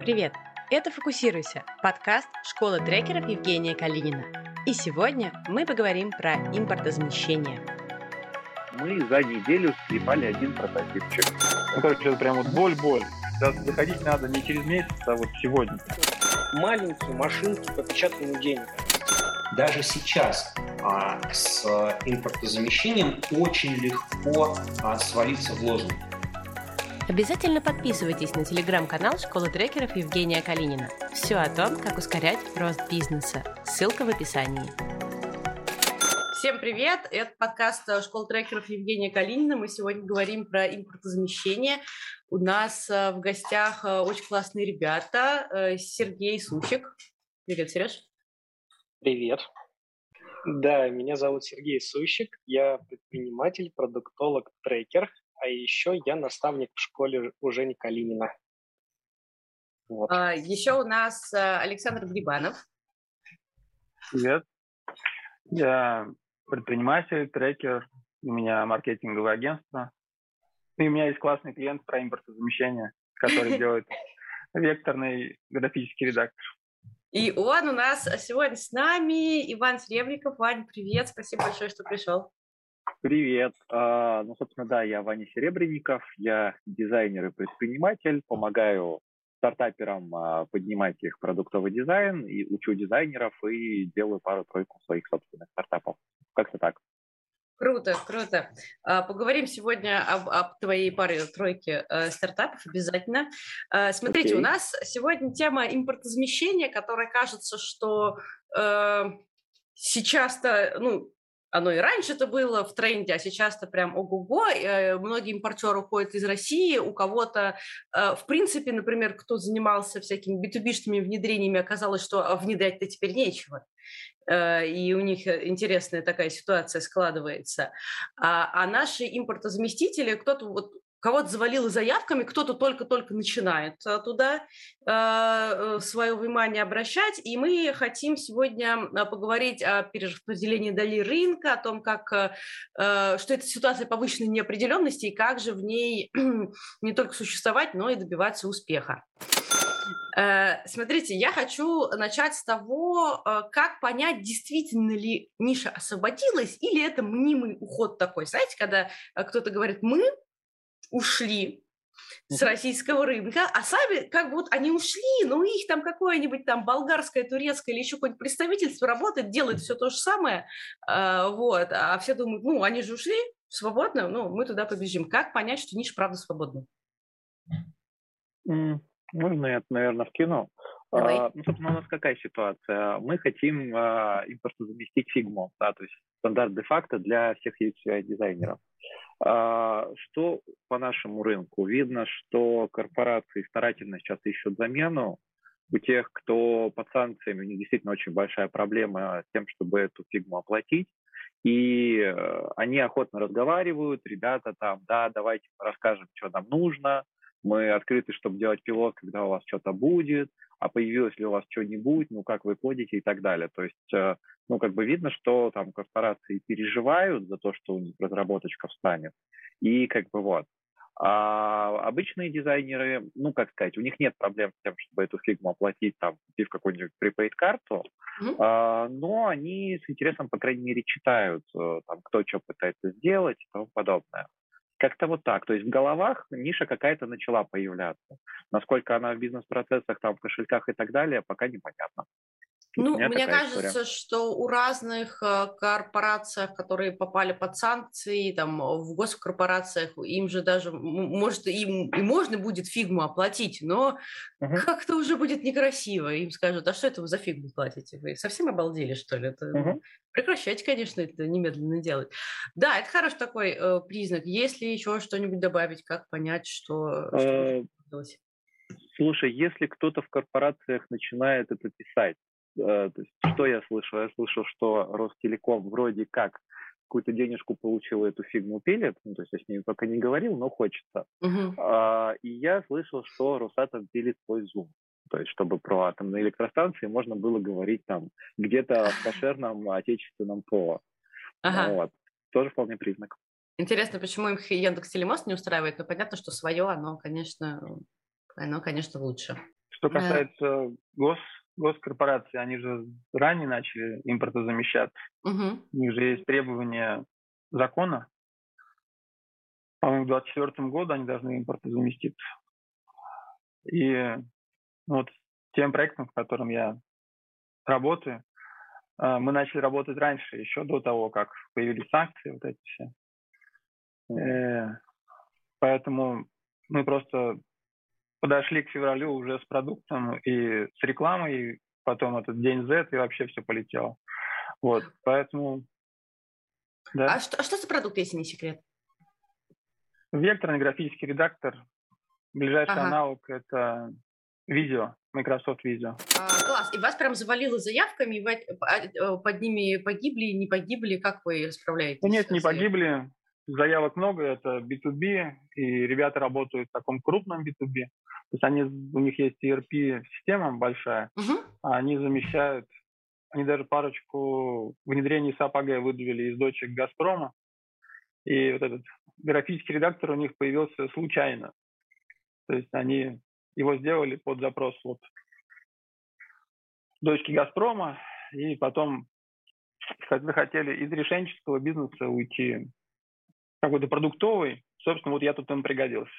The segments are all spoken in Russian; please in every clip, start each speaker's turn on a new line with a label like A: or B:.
A: Привет! Это «Фокусируйся» – подкаст школы трекеров Евгения Калинина. И сегодня мы поговорим про импортозамещение.
B: Мы за неделю склепали один прототипчик.
C: Ну, короче, это прям вот боль-боль. Заходить надо не через месяц, а вот сегодня.
D: Маленькие машинки по печатанию денег.
E: Даже сейчас а, с импортозамещением очень легко а, свалиться в лозунг.
A: Обязательно подписывайтесь на телеграм-канал Школы трекеров Евгения Калинина. Все о том, как ускорять рост бизнеса. Ссылка в описании. Всем привет! Это подкаст Школы трекеров Евгения Калинина. Мы сегодня говорим про импортозамещение. У нас э, в гостях э, очень классные ребята. Э, Сергей Сучек. Привет, Сереж.
D: Привет. Да, меня зовут Сергей Сущик, я предприниматель, продуктолог, трекер а еще я наставник в школе у Жени Калинина.
A: Вот. А, еще у нас э, Александр Грибанов.
C: Привет. Я предприниматель, трекер, у меня маркетинговое агентство. И у меня есть классный клиент про импортозамещение, который делает векторный графический редактор.
A: И он у нас сегодня с нами, Иван Серебриков. Вань, привет, спасибо большое, что пришел.
B: Привет. А, ну, собственно, да, я Ваня Серебренников, я дизайнер и предприниматель, помогаю стартаперам а, поднимать их продуктовый дизайн, и учу дизайнеров и делаю пару-тройку своих собственных стартапов. Как-то так.
A: Круто, круто. А, поговорим сегодня об, об твоей паре-тройке э, стартапов обязательно. Смотрите, okay. у нас сегодня тема импортозамещения, которая кажется, что э, сейчас-то, ну, оно и раньше-то было в тренде, а сейчас-то прям ого-го. Э, многие импортеры уходят из России, у кого-то, э, в принципе, например, кто занимался всякими B2B-шными внедрениями, оказалось, что а, внедрять-то теперь нечего. Э, и у них интересная такая ситуация складывается. А, а наши импортозаместители, кто-то вот кого-то завалило заявками, кто-то только-только начинает э, туда э, э, свое внимание обращать, и мы хотим сегодня поговорить о перераспределении долей рынка, о том, как, что это ситуация повышенной неопределенности и как же в ней не только существовать, но и добиваться успеха. Смотрите, я хочу начать с того, как понять, действительно ли ниша освободилась, или это мнимый уход такой. Знаете, когда кто-то говорит «мы», ушли с российского рынка, а сами как бы вот они ушли, но у них там какое-нибудь там болгарское, турецкое или еще какое-нибудь представительство работает, делает все то же самое, э, вот, а все думают, ну, они же ушли свободно, ну, мы туда побежим. Как понять, что ниша правда свободна?
B: Можно я, наверное, вкину?
A: Давай. А,
B: ну, собственно, у нас какая ситуация? Мы хотим а, импортозаместить фигму, да, то есть стандарт де-факто для всех UX-дизайнеров. А, что по нашему рынку? Видно, что корпорации старательно сейчас ищут замену. У тех, кто под санкциями, у них действительно очень большая проблема с тем, чтобы эту фигму оплатить. И э, они охотно разговаривают, ребята там, да, давайте расскажем, что нам нужно, мы открыты, чтобы делать пилот, когда у вас что-то будет, а появилось ли у вас что-нибудь, ну, как вы кодите и так далее. То есть, э, ну, как бы видно, что там корпорации переживают за то, что у них разработочка встанет. И как бы вот. А обычные дизайнеры, ну, как сказать, у них нет проблем с тем, чтобы эту фигму оплатить, там, в какую-нибудь prepaid карту, mm-hmm. а, но они с интересом, по крайней мере, читают, э, там, кто что пытается сделать и тому подобное. Как-то вот так. То есть в головах ниша какая-то начала появляться. Насколько она в бизнес-процессах, там, в кошельках и так далее, пока непонятно.
A: Ну, мне кажется, история. что у разных э, корпораций, которые попали под санкции, там, в госкорпорациях, им же даже, может, им и можно будет фигму оплатить, но угу. как-то уже будет некрасиво. Им скажут, а что это вы за фигму платите? Вы совсем обалдели, что ли? Это, угу. Прекращайте, конечно, это немедленно делать. Да, это хороший такой э, признак. Если еще что-нибудь добавить, как понять, что... что
B: э, Слушай, если кто-то в корпорациях начинает это писать, то есть, что я слышал? Я слышал, что Ростелеком вроде как какую-то денежку получил, эту фигму пилит, ну, то есть я с ними пока не говорил, но хочется. Uh-huh. А, и я слышал, что Росатом пилит свой Zoom. То есть, чтобы про атомные электростанции можно было говорить там где-то в кошерном отечественном ПО. Ага. Вот. Тоже вполне признак.
A: Интересно, почему их Яндекс Телемост не устраивает, но понятно, что свое, оно, конечно, оно, конечно, лучше.
C: Что касается гос, госкорпораций, они же ранее начали импортозамещаться. Угу. У них же есть требования закона. По-моему, в 2024 году они должны импортозаместиться. И вот тем проектом, в котором я работаю, а, мы начали работать раньше, еще до того, как появились санкции, вот эти все. Э, поэтому мы просто подошли к февралю уже с продуктом и с рекламой, и потом этот день Z, и вообще все полетело. Вот, поэтому...
A: Да. А что, а что за продукт, если не секрет?
C: Векторный графический редактор. Ближайший ага. аналог – это видео, Microsoft Visio.
A: А, класс. И вас прям завалило заявками, и вы а, э, под ними погибли, не погибли? Как вы справляетесь?
C: Нет, не погибли. Заявок много, это B2B, и ребята работают в таком крупном B2B. То есть они, у них есть ERP-система большая, uh-huh. а они замещают, они даже парочку внедрений с АПГ выдавили из дочек «Газпрома», и вот этот графический редактор у них появился случайно. То есть они его сделали под запрос вот дочки «Газпрома», и потом захотели из решенческого бизнеса уйти какой-то продуктовый. Собственно, вот я тут им пригодился.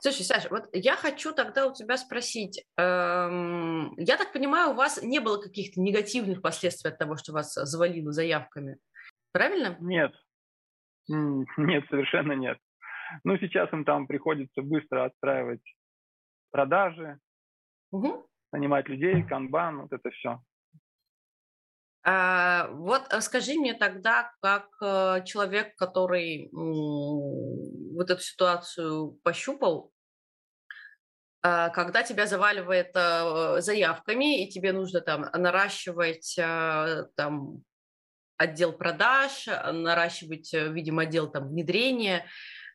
A: Слушай, Саша, вот я хочу тогда у тебя спросить. Эм, я так понимаю, у вас не было каких-то негативных последствий от того, что вас завалило заявками, правильно?
C: Нет. Нет, совершенно нет. Ну, сейчас им там приходится быстро отстраивать продажи, угу. нанимать людей, канбан, вот это все.
A: А, вот э, скажи мне тогда, как э, человек, который вот эту ситуацию пощупал, когда тебя заваливает э, заявками, и тебе нужно там наращивать там отдел продаж, наращивать, видимо, отдел там внедрения, Э,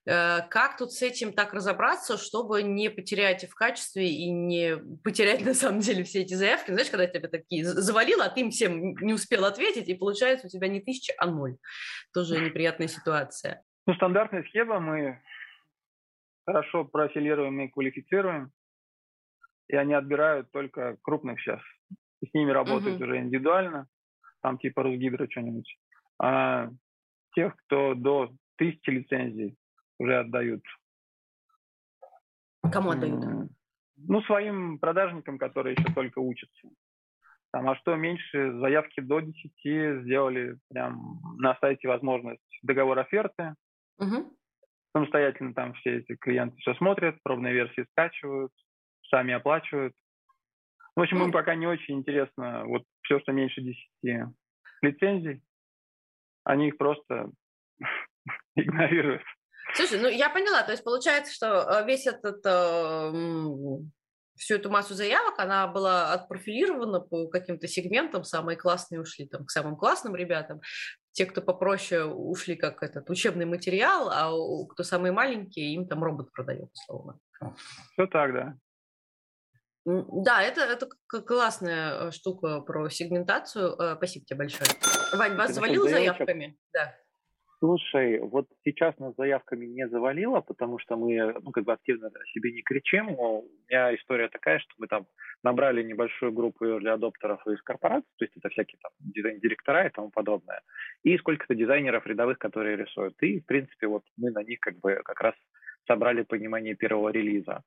A: как тут с этим так разобраться, чтобы не потерять в качестве и не потерять на самом деле все эти заявки? Знаешь, когда тебя такие завалило, а ты им всем не успел ответить, и получается у тебя не тысяча, а ноль. Тоже неприятная ситуация.
C: Ну, стандартная схема, мы хорошо профилируем и квалифицируем, и они отбирают только крупных сейчас. И с ними работают uh-huh. уже индивидуально, там типа Росгидро что-нибудь. А тех, кто до тысячи лицензий, уже отдают.
A: Кому отдают?
C: Ну, своим продажникам, которые еще только учатся. Там, а что меньше, заявки до 10 сделали прям на сайте возможность договор оферты. Угу. Самостоятельно там все эти клиенты все смотрят, пробные версии скачивают, сами оплачивают. В общем, им пока не очень интересно вот все, что меньше 10 лицензий, они их просто игнорируют.
A: Слушай, ну я поняла, то есть получается, что э, весь этот э, всю эту массу заявок, она была отпрофилирована по каким-то сегментам, самые классные ушли там к самым классным ребятам, те, кто попроще, ушли как этот учебный материал, а кто самые маленькие, им там робот продает, условно.
C: Все так, да.
A: Да, это, это классная э, штука про сегментацию. Спасибо тебе большое. Вань, вас завалил заявками? Да.
B: Слушай, вот сейчас нас заявками не завалило, потому что мы, ну, как бы активно себе не кричим. У меня история такая, что мы там набрали небольшую группу для адоптеров из корпораций, то есть это всякие там дизайн-директора и тому подобное, и сколько-то дизайнеров рядовых, которые рисуют. И, в принципе, вот мы на них как бы как раз собрали понимание первого релиза.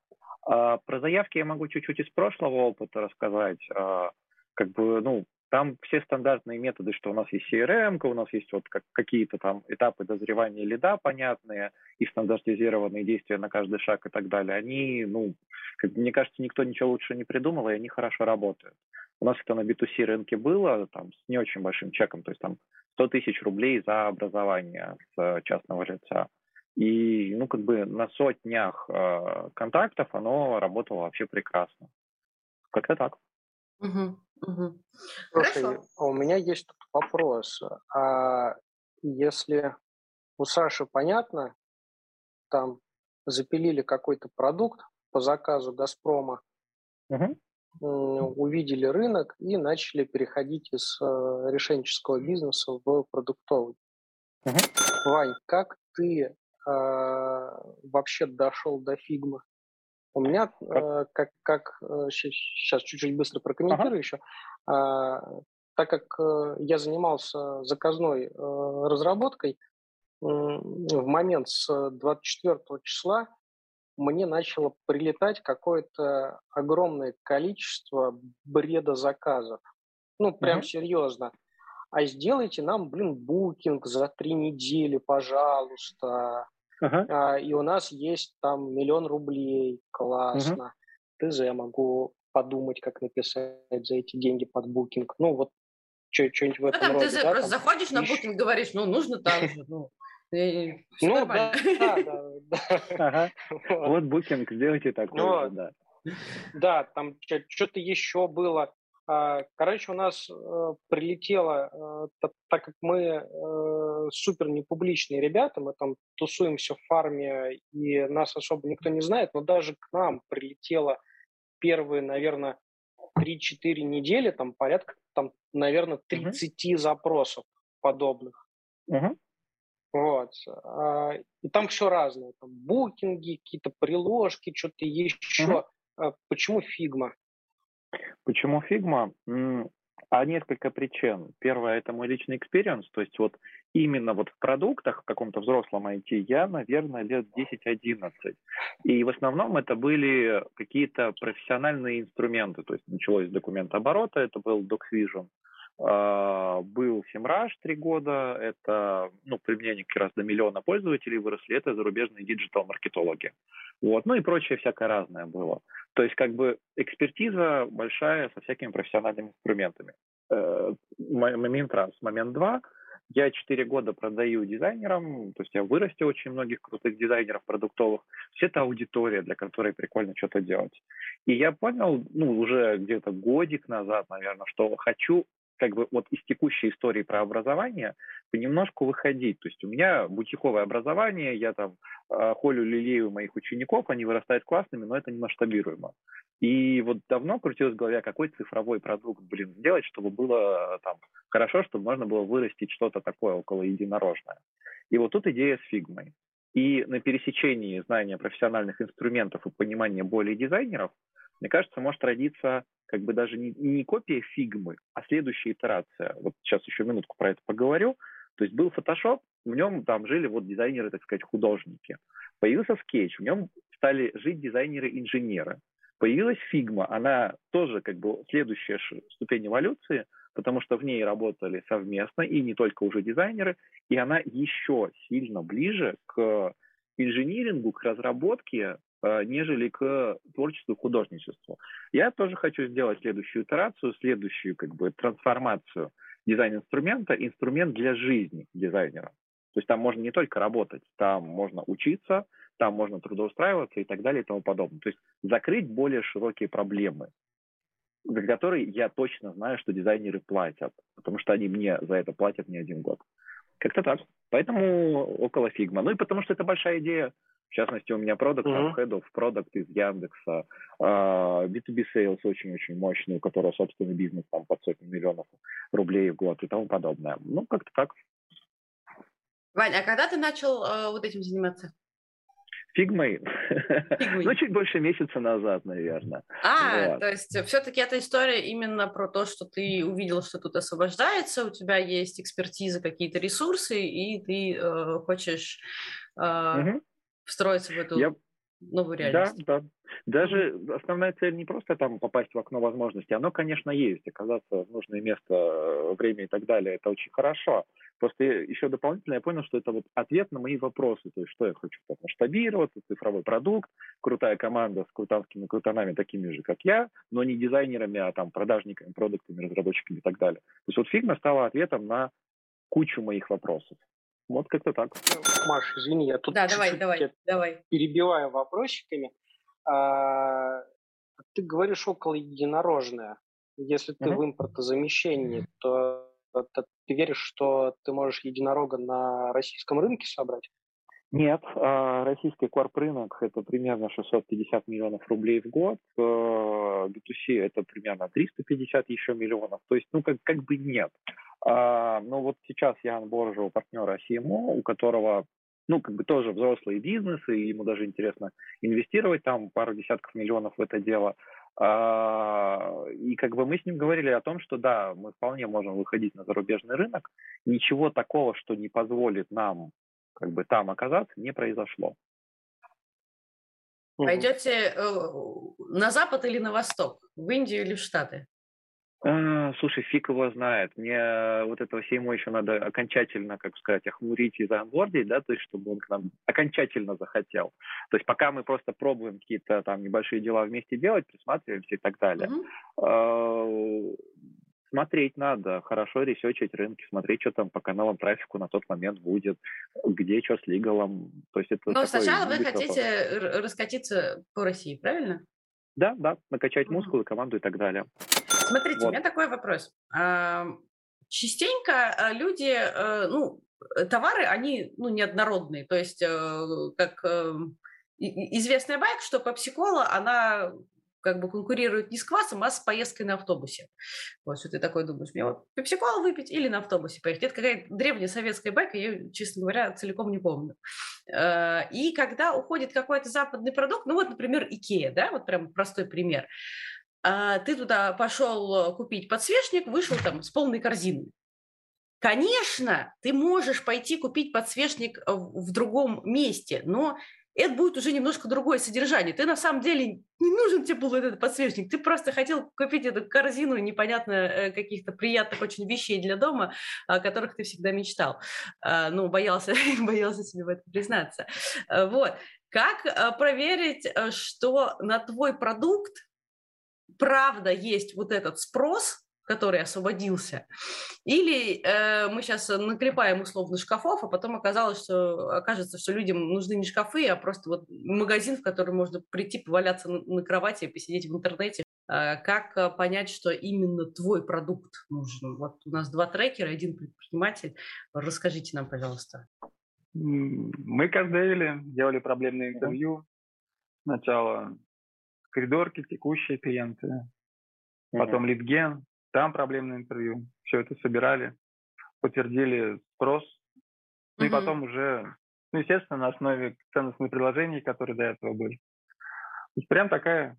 B: А, про заявки я могу чуть-чуть из прошлого опыта рассказать. А, как бы, ну, там все стандартные методы, что у нас есть CRM, у нас есть вот как, какие-то там этапы дозревания лида понятные и стандартизированные действия на каждый шаг и так далее. Они, ну, как, мне кажется, никто ничего лучше не придумал, и они хорошо работают. У нас это на B2C рынке было там, с не очень большим чеком, то есть там 100 тысяч рублей за образование с частного лица. И, ну, как бы на сотнях э, контактов оно работало вообще прекрасно. Как-то так.
D: Угу. Угу. Слушай, Хорошо. у меня есть тут вопрос. А если у Саши понятно, там запилили какой-то продукт по заказу Газпрома, угу. увидели рынок и начали переходить из э, решенческого бизнеса в продуктовый. Угу. Вань, как ты э, вообще дошел до фигмы? У меня, как, э, как, как сейчас чуть-чуть быстро прокомментирую ага. еще, так как я занимался заказной разработкой, в момент с 24 числа мне начало прилетать какое-то огромное количество бреда заказов. Ну, прям uh-huh. серьезно. А сделайте нам, блин, букинг за три недели, пожалуйста. Uh-huh. А, и у нас есть там миллион рублей. Классно. Uh-huh. ТЗ могу подумать, как написать за эти деньги под букинг. Ну, вот что-нибудь в ну, этом ну, там роде.
A: Ты да, просто там, заходишь на букинг, говоришь, ну, нужно так же. Ну,
B: ну да, да, да. Вот букинг, сделайте такое, да.
D: Да, там что-то еще было. А, короче, у нас э, прилетело, э, так как мы э, супер непубличные ребята, мы там тусуемся в фарме, и нас особо никто не знает, но даже к нам прилетело первые, наверное, 3-4 недели, там порядка, там, наверное, 30 uh-huh. запросов подобных. Uh-huh. Вот. А, и там все разное. Там букинги, какие-то приложки, что-то еще. Uh-huh. Почему фигма?
B: Почему фигма? А несколько причин. Первое – это мой личный experience, то есть вот именно вот в продуктах, в каком-то взрослом IT, я, наверное, лет 10-11. И в основном это были какие-то профессиональные инструменты, то есть началось с документа оборота, это был DocVision, был Semrush три года, это ну, применение как раз до миллиона пользователей выросли, это зарубежные диджитал-маркетологи. Вот, ну и прочее всякое разное было. То есть как бы экспертиза большая со всякими профессиональными инструментами. Э, момент раз. Момент два. Я четыре года продаю дизайнерам, то есть я вырастил очень многих крутых дизайнеров продуктовых. Все это аудитория, для которой прикольно что-то делать. И я понял, ну, уже где-то годик назад, наверное, что хочу как бы вот из текущей истории про образование понемножку выходить. То есть у меня бутиковое образование, я там э, холю, лелею моих учеников, они вырастают классными, но это не масштабируемо. И вот давно крутилось в голове, какой цифровой продукт, блин, сделать, чтобы было там хорошо, чтобы можно было вырастить что-то такое около единорожное. И вот тут идея с фигмой. И на пересечении знания профессиональных инструментов и понимания боли дизайнеров, мне кажется, может родиться как бы даже не, не копия фигмы, а следующая итерация. Вот сейчас еще минутку про это поговорю. То есть был Photoshop, в нем там жили вот дизайнеры, так сказать, художники. Появился Sketch, в нем стали жить дизайнеры-инженеры. Появилась Figma, она тоже как бы следующая ступень эволюции, потому что в ней работали совместно и не только уже дизайнеры, и она еще сильно ближе к инжинирингу, к разработке нежели к творчеству и художничеству. Я тоже хочу сделать следующую итерацию, следующую как бы трансформацию дизайн-инструмента, инструмент для жизни дизайнера. То есть там можно не только работать, там можно учиться, там можно трудоустраиваться и так далее и тому подобное. То есть закрыть более широкие проблемы, за которые я точно знаю, что дизайнеры платят, потому что они мне за это платят не один год. Как-то так. Поэтому около Figma. Ну и потому что это большая идея в частности, у меня продукт, uh-huh. Head of Product из Яндекса, B2B а, Sales очень-очень мощный, у которого собственный бизнес там под сотни миллионов рублей в год и тому подобное. Ну, как-то так.
A: Ваня, а когда ты начал э, вот этим заниматься?
B: Фигмой? ну, чуть больше месяца назад, наверное.
A: А, вот. то есть все-таки эта история именно про то, что ты увидел, что тут освобождается, у тебя есть экспертиза, какие-то ресурсы, и ты э, хочешь э, угу встроиться в эту Я... новую реальность.
B: Да, да. Даже основная цель не просто там попасть в окно возможностей, оно, конечно, есть, оказаться в нужное место, э, время и так далее, это очень хорошо. Просто еще дополнительно я понял, что это вот ответ на мои вопросы, то есть что я хочу там, масштабироваться, цифровой продукт, крутая команда с крутанскими крутанами, такими же, как я, но не дизайнерами, а там продажниками, продуктами, разработчиками и так далее. То есть вот Figma стала ответом на кучу моих вопросов. Вот как-то так.
D: Маш, извини, я тут
A: да, давай, давай, давай.
D: перебиваю вопросиками. А, ты говоришь около единорожное. Если ты uh-huh. в импортозамещении, то, то ты веришь, что ты можешь единорога на российском рынке собрать?
B: Нет, а, российский корп-рынок – это примерно 650 миллионов рублей в год, B2C – это примерно 350 еще миллионов, то есть, ну, как, как бы нет. А, ну, вот сейчас я анборжу партнера CMO, у которого ну, как бы тоже взрослые бизнесы, и ему даже интересно инвестировать там пару десятков миллионов в это дело. А, и как бы мы с ним говорили о том, что да, мы вполне можем выходить на зарубежный рынок. Ничего такого, что не позволит нам как бы там оказаться, не произошло.
A: Пойдете э, на запад или на восток? В Индию или в Штаты?
B: А, слушай, фиг его знает. Мне вот этого Сейму еще надо окончательно, как сказать, охмурить и заонбордить, да, то есть чтобы он к нам окончательно захотел. То есть пока мы просто пробуем какие-то там небольшие дела вместе делать, присматриваемся и так далее. Mm-hmm. Смотреть надо, хорошо ресечить рынки, смотреть, что там по каналам трафику на тот момент будет, где что с лигалом. То есть это
A: Но сначала вы хотите раскатиться по России, правильно?
B: Да, да, накачать мускулы, команду и так далее.
A: Смотрите, вот. у меня такой вопрос. Частенько а, люди, э, ну, товары, они, ну, неоднородные. То есть, э, как эм, известная байк, что пепси-кола, она как бы конкурирует не с квасом, а с поездкой на автобусе. Вот что ты такой думаешь, мне вот пепсиколу выпить или на автобусе поехать. Это какая-то древняя советская байка, я честно говоря, целиком не помню. Э, и когда уходит какой-то западный продукт, ну вот, например, Икея, да, вот прям простой пример. А ты туда пошел купить подсвечник, вышел там с полной корзиной. Конечно, ты можешь пойти купить подсвечник в другом месте, но это будет уже немножко другое содержание. Ты на самом деле не нужен тебе был этот подсвечник, ты просто хотел купить эту корзину непонятно э, каких-то приятных очень вещей для дома, о которых ты всегда мечтал. А, ну, боялся, боялся себе в этом признаться. А, вот. Как э, проверить, э, что на твой продукт правда есть вот этот спрос, который освободился. Или э, мы сейчас наклепаем условно шкафов, а потом оказалось, что окажется, что людям нужны не шкафы, а просто вот магазин, в который можно прийти, поваляться на, на кровати, посидеть в интернете. Э, как э, понять, что именно твой продукт нужен? Вот у нас два трекера, один предприниматель. Расскажите нам, пожалуйста.
C: Мы как делали, проблемные интервью. Сначала коридорки, текущие клиенты, потом литген, там проблемное интервью. Все это собирали, подтвердили спрос. Ну mm-hmm. и потом уже, ну, естественно, на основе ценностных предложений, которые до этого были. То есть прям такая...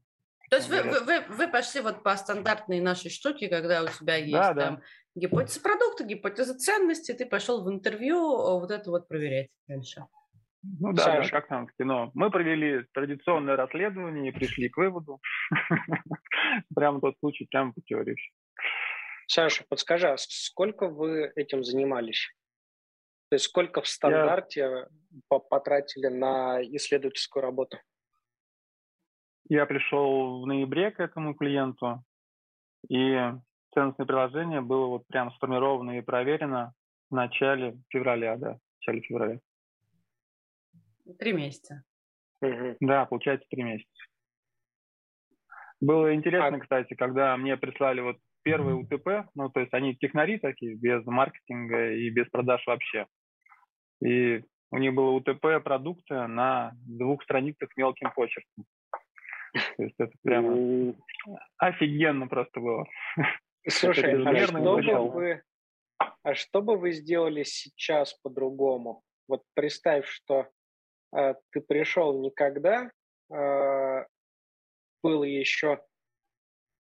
A: То есть вы, вы, вы, вы пошли вот по стандартной нашей штуке, когда у тебя есть да, там да. гипотеза продукта, гипотеза ценности, ты пошел в интервью вот это вот проверять дальше.
C: Ну да, да, как там в кино. Мы провели традиционное расследование и пришли к выводу. Прямо тот случай, прямо по теории.
D: Саша, подскажи, а сколько вы этим занимались? То есть сколько в стандарте я... потратили на исследовательскую работу?
C: Я пришел в ноябре к этому клиенту, и ценностное приложение было вот прям сформировано и проверено в начале февраля, да, в начале февраля.
A: Три месяца.
C: Да, получается три месяца. Было интересно, а... кстати, когда мне прислали вот первый УТП, ну, то есть они технари такие, без маркетинга и без продаж вообще. И у них было УТП продукта на двух страницах мелким почерком. То есть это прямо офигенно просто было.
D: Слушай, а что, бы вы, а что бы вы сделали сейчас по-другому? Вот представь, что ты пришел никогда, э, было еще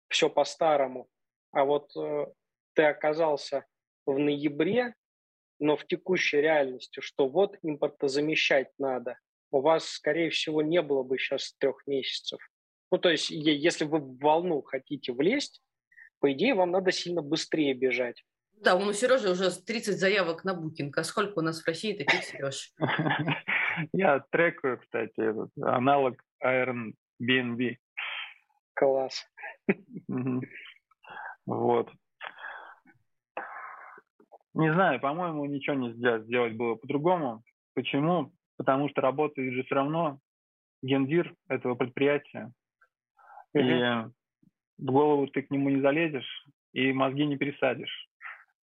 D: все по-старому, а вот э, ты оказался в ноябре, но в текущей реальности, что вот импортозамещать надо, у вас, скорее всего, не было бы сейчас трех месяцев. Ну, то есть, если вы в волну хотите влезть, по идее, вам надо сильно быстрее бежать.
A: Да, у Сережи уже 30 заявок на букинг. А сколько у нас в России таких, Сереж?
C: Я трекаю, кстати, этот аналог Airbnb.
D: Класс.
C: Вот. Не знаю, по-моему, ничего не сделать было по-другому. Почему? Потому что работает же все равно гендир этого предприятия. И в голову ты к нему не залезешь, и мозги не пересадишь.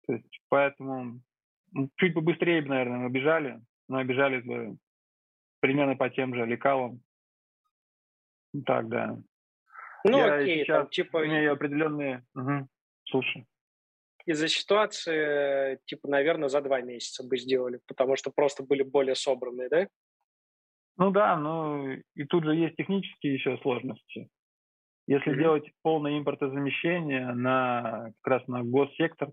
C: То есть, поэтому чуть побыстрее бы, наверное, мы бежали, но бежали бы примерно по тем же лекалам. Так, да. Ну, Я окей, сейчас там, типа... имею определенные... Угу. Слушай.
D: из-за ситуации, типа, наверное, за два месяца бы сделали, потому что просто были более собранные, да?
C: Ну да, но и тут же есть технические еще сложности. Если mm-hmm. делать полное импортозамещение на как раз на госсектор,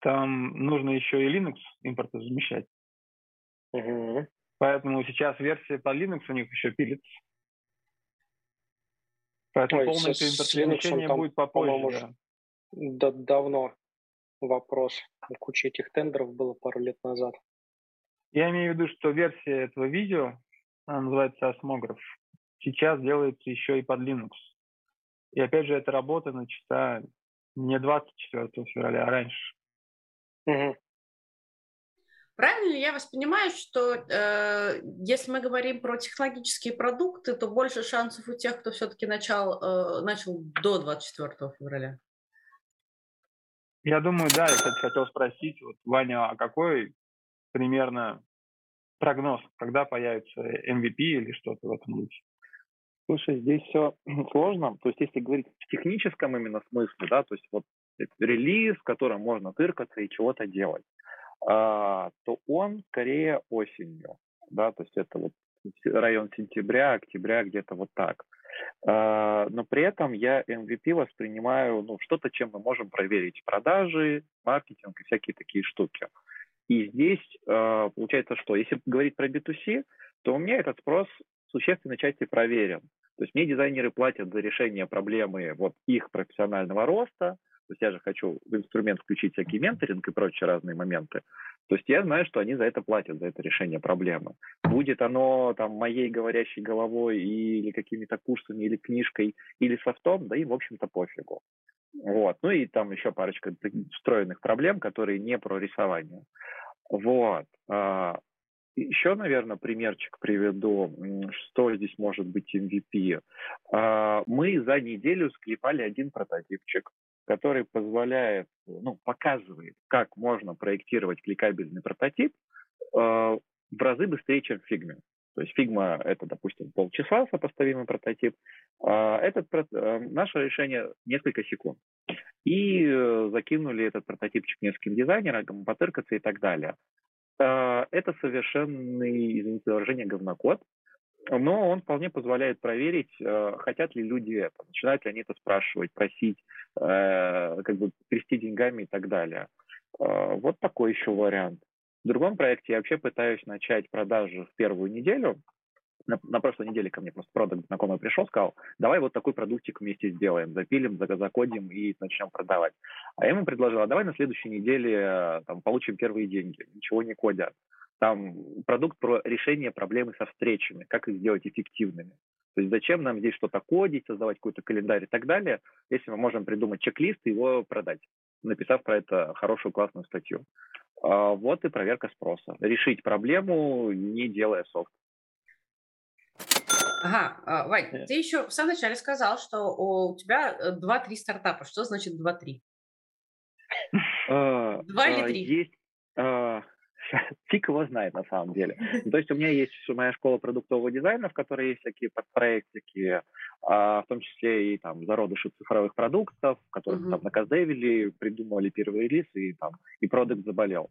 C: там нужно еще и Linux импортозамещать. Mm-hmm. Поэтому сейчас версия по Linux у них еще пилится. Поэтому Ой, полное импортозамещение будет попозже.
D: Да. давно вопрос. Куча этих тендеров было пару лет назад.
C: Я имею в виду, что версия этого видео, она называется осмограф, сейчас делается еще и под Linux. И опять же, эта работа начата не 24 февраля, а раньше.
A: Угу. Правильно ли я вас понимаю, что э, если мы говорим про технологические продукты, то больше шансов у тех, кто все-таки начал, э, начал до 24 февраля?
C: Я думаю, да. Я, кстати, хотел спросить, вот, Ваня, а какой примерно прогноз, когда появится MVP или что-то в этом духе?
B: Слушай, здесь все сложно. То есть, если говорить в техническом именно смысле, да, то есть вот релиз, в котором можно тыркаться и чего-то делать, то он скорее осенью, да, то есть это вот район сентября, октября, где-то вот так. А, но при этом я MVP воспринимаю ну, что-то, чем мы можем проверить продажи, маркетинг и всякие такие штуки. И здесь а, получается что? Если говорить про B2C, то у меня этот спрос существенной части проверен. То есть мне дизайнеры платят за решение проблемы вот их профессионального роста, то есть я же хочу в инструмент включить всякий менторинг и прочие разные моменты. То есть я знаю, что они за это платят, за это решение проблемы. Будет оно там моей говорящей головой или какими-то курсами, или книжкой, или софтом, да им, в общем-то, пофигу. Вот. Ну и там еще парочка встроенных проблем, которые не про рисование. Вот. А, еще, наверное, примерчик приведу, что здесь может быть MVP. А, мы за неделю склепали один прототипчик, который позволяет, ну, показывает, как можно проектировать кликабельный прототип а, в разы быстрее, чем в фигме. То есть Figma это, допустим, полчаса сопоставимый прототип. А этот, наше решение несколько секунд. И э, закинули этот прототипчик нескольким дизайнерам, потыркаться и так далее. А, это совершенный, извините выражение, говнокод, но он вполне позволяет проверить, а, хотят ли люди это, начинают ли они это спрашивать, просить, э, как бы трясти деньгами и так далее. А, вот такой еще вариант. В другом проекте я вообще пытаюсь начать продажи в первую неделю, на, на прошлой неделе ко мне просто продукт знакомый пришел, сказал, давай вот такой продуктик вместе сделаем, запилим, закодим и начнем продавать. А я ему предложил, а давай на следующей неделе э, там, получим первые деньги, ничего не кодя. Там продукт про решение проблемы со встречами, как их сделать эффективными. То есть зачем нам здесь что-то кодить, создавать какой-то календарь и так далее, если мы можем придумать чек-лист и его продать, написав про это хорошую классную статью. А вот и проверка спроса. Решить проблему, не делая софт.
A: Ага, а, Вань, Нет. ты еще в самом начале сказал, что у тебя 2-3 э, стартапа. Что значит 2-3?
B: А, Два или три? Есть, фиг его знает на самом деле. То есть у меня есть моя школа продуктового дизайна, в которой есть всякие подпроектики, в том числе и там зародыши цифровых продуктов, которые uh-huh. там накастдевили, придумали первый релиз, и там и продукт заболел.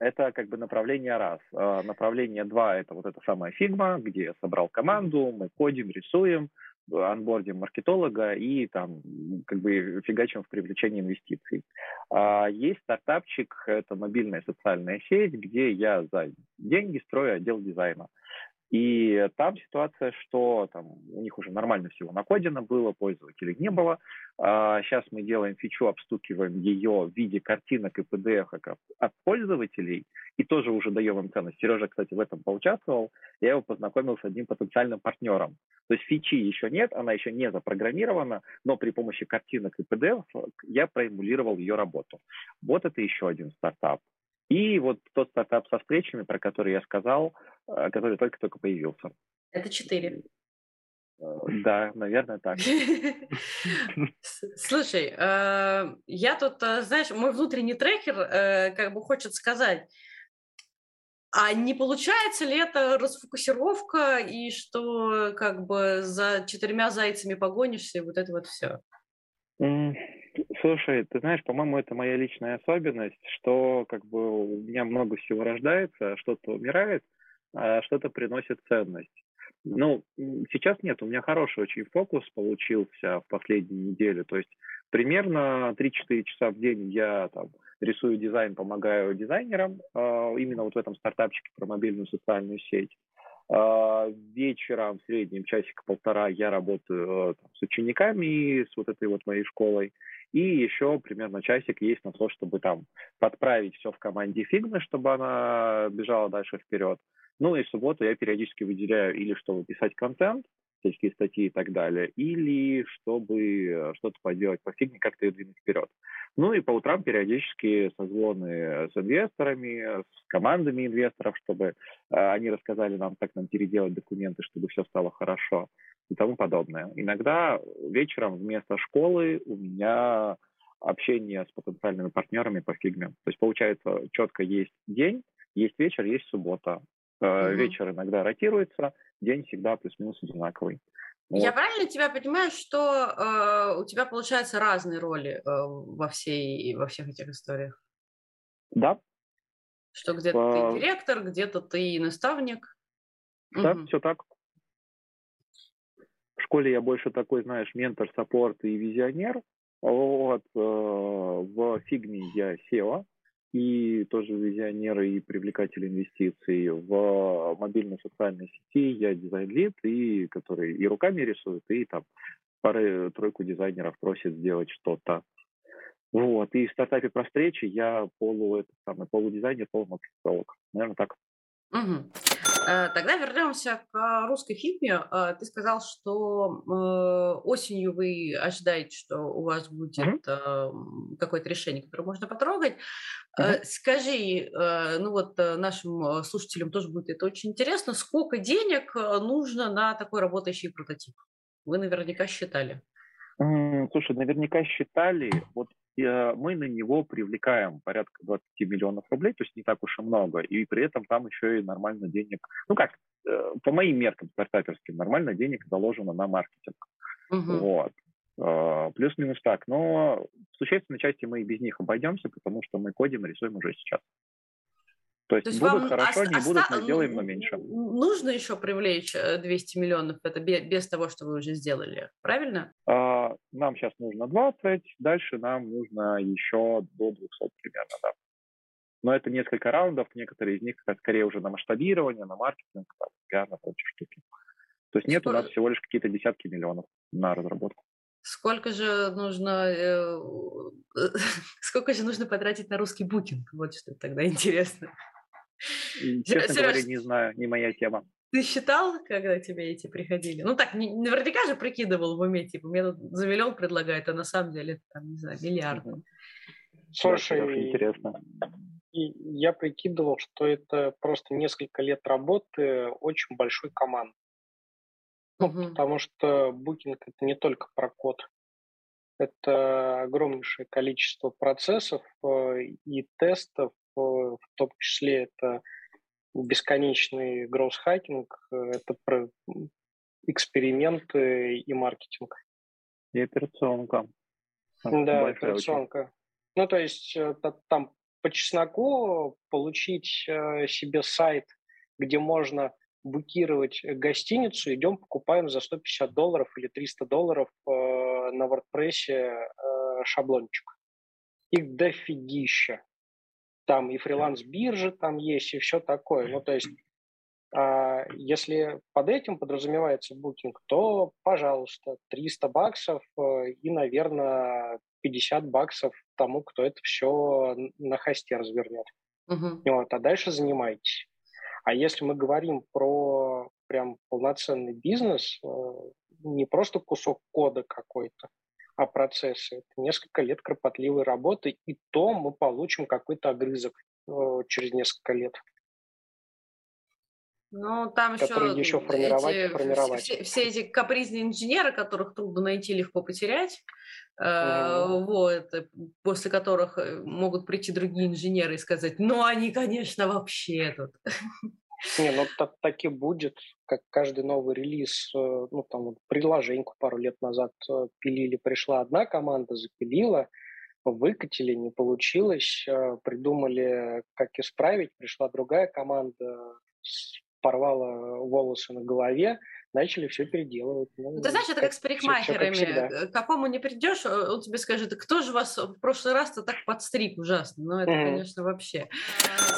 B: Это как бы направление раз. А направление два – это вот эта самая Figma, где я собрал команду, мы кодим, рисуем, анбордим маркетолога и там как бы фигачим в привлечении инвестиций. А есть стартапчик, это мобильная социальная сеть, где я за деньги строю отдел дизайна. И там ситуация, что там у них уже нормально всего накодено было, пользователей не было. А сейчас мы делаем фичу, обстукиваем ее в виде картинок и PDF от пользователей, и тоже уже даем им ценность. Сережа, кстати, в этом поучаствовал. Я его познакомил с одним потенциальным партнером. То есть фичи еще нет, она еще не запрограммирована, но при помощи картинок и PDF я проэмулировал ее работу. Вот это еще один стартап. И вот тот стартап со встречами, про который я сказал, э, который только-только появился.
A: Это четыре.
B: Э, да, наверное, так.
A: Слушай, э, я тут, знаешь, мой внутренний трекер как бы хочет сказать, а не получается ли это расфокусировка и что как бы за четырьмя зайцами погонишься и вот это вот все?
B: Слушай, ты знаешь, по-моему, это моя личная особенность, что как бы у меня много всего рождается, что-то умирает, а что-то приносит ценность. Ну, сейчас нет, у меня хороший очень фокус получился в последнюю неделю. То есть примерно 3-4 часа в день я там рисую дизайн, помогаю дизайнерам, э, именно вот в этом стартапчике про мобильную социальную сеть. Э, вечером, в среднем часика полтора, я работаю э, там, с учениками, с вот этой вот моей школой. И еще примерно часик есть на то, чтобы там подправить все в команде фигмы, чтобы она бежала дальше вперед. Ну и в субботу я периодически выделяю или чтобы писать контент, всякие статьи и так далее, или чтобы э, что-то поделать по фигне, как-то ее двинуть вперед. Ну и по утрам периодически созвоны с инвесторами, с командами инвесторов, чтобы э, они рассказали нам, как нам переделать документы, чтобы все стало хорошо и тому подобное. Иногда вечером вместо школы у меня общение с потенциальными партнерами по фигме. То есть получается четко есть день, есть вечер, есть суббота. Mm-hmm. Вечер иногда ротируется, день всегда плюс-минус одинаковый.
A: Вот. Я правильно тебя понимаю, что э, у тебя получаются разные роли э, во, всей, во всех этих историях?
B: Да.
A: Что где-то а... ты директор, где-то ты наставник?
B: Да, угу. все так. В школе я больше такой, знаешь, ментор, support и визионер. Вот, э, в фигме я CEO, и тоже визионер и привлекатель инвестиций. В мобильной социальной сети я design lead, и который и руками рисует, и там пары-тройку дизайнеров просит сделать что-то. Вот. И в стартапе про встречи я полу, это самый, полудизайнер, полумаркетолог. Наверное, так.
A: Угу. Тогда вернемся к русской фирме. Э, ты сказал, что э, осенью вы ожидаете, что у вас будет mm-hmm. какое-то решение, которое можно потрогать. Mm-hmm. Скажи, ну вот нашим слушателям тоже будет это очень интересно, сколько денег нужно на такой работающий прототип? Вы наверняка считали.
B: Слушай, наверняка считали. Вот Э, мы на него привлекаем порядка 20 миллионов рублей, то есть не так уж и много, и при этом там еще и нормально денег, ну как, э, по моим меркам стартаперским, нормально денег заложено на маркетинг. Угу. Вот. Э, плюс-минус так. Но в существенной части мы и без них обойдемся, потому что мы кодим и рисуем уже сейчас. То есть, То есть будут хорошо, оста- не будут, мы сделаем, но меньше.
A: Нужно еще привлечь 200 э, миллионов, это без того, что вы уже сделали, правильно?
B: А, нам сейчас нужно 20, дальше нам нужно еще до 200 примерно, да. Но это несколько раундов, некоторые из них скорее уже на масштабирование, на маркетинг, там, пиар, на прочие штуки. То есть нет Сколько... у нас всего лишь какие-то десятки миллионов на разработку.
A: Сколько же нужно, э, сколько же нужно потратить на русский букинг? Вот что тогда интересно.
B: Честно говоря, не знаю, не моя тема.
A: Ты считал, когда тебе эти приходили? Ну так, не, наверняка же прикидывал в уме, типа, мне тут за миллион предлагают, а на самом деле, там, не знаю, миллиард.
D: Слушай, да, интересно. Я прикидывал, что это просто несколько лет работы очень большой команды. Ну, угу. Потому что букинг это не только про код. Это огромнейшее количество процессов э, и тестов, в том числе это бесконечный гроусс-хакинг, это про эксперименты и маркетинг.
B: И операционка.
D: Да, операционка. Очень. Ну, то есть э, там по чесноку получить э, себе сайт, где можно букировать гостиницу, идем покупаем за 150 долларов или 300 долларов э, на WordPress шаблончик. Их дофигища там и фриланс-биржи там есть, и все такое. Ну, то есть, а, если под этим подразумевается букинг, то, пожалуйста, 300 баксов э, и, наверное, 50 баксов тому, кто это все на хосте развернет. Uh-huh. Вот, а дальше занимайтесь. А если мы говорим про прям полноценный бизнес, э, не просто кусок кода какой-то, а процессы. Это несколько лет кропотливой работы, и то мы получим какой-то огрызок э, через несколько лет.
A: Ну, там еще, еще формировать, эти, формировать. Все, все эти капризные инженеры, которых трудно найти, легко потерять, mm-hmm. вот, после которых э, могут прийти другие инженеры и сказать, ну, они, конечно, вообще тут.
D: Не, ну так, так и будет, как каждый новый релиз, э, ну там вот приложеньку пару лет назад э, пилили, пришла одна команда, запилила, выкатили, не получилось, э, придумали, как исправить, пришла другая команда, порвала волосы на голове, начали все переделывать.
A: Ну, ну Ты знаешь, это как с парикмахерами. Все как К какому не придешь, он тебе скажет, кто же вас в прошлый раз-то так подстриг ужасно. Ну, это, mm-hmm. конечно, вообще.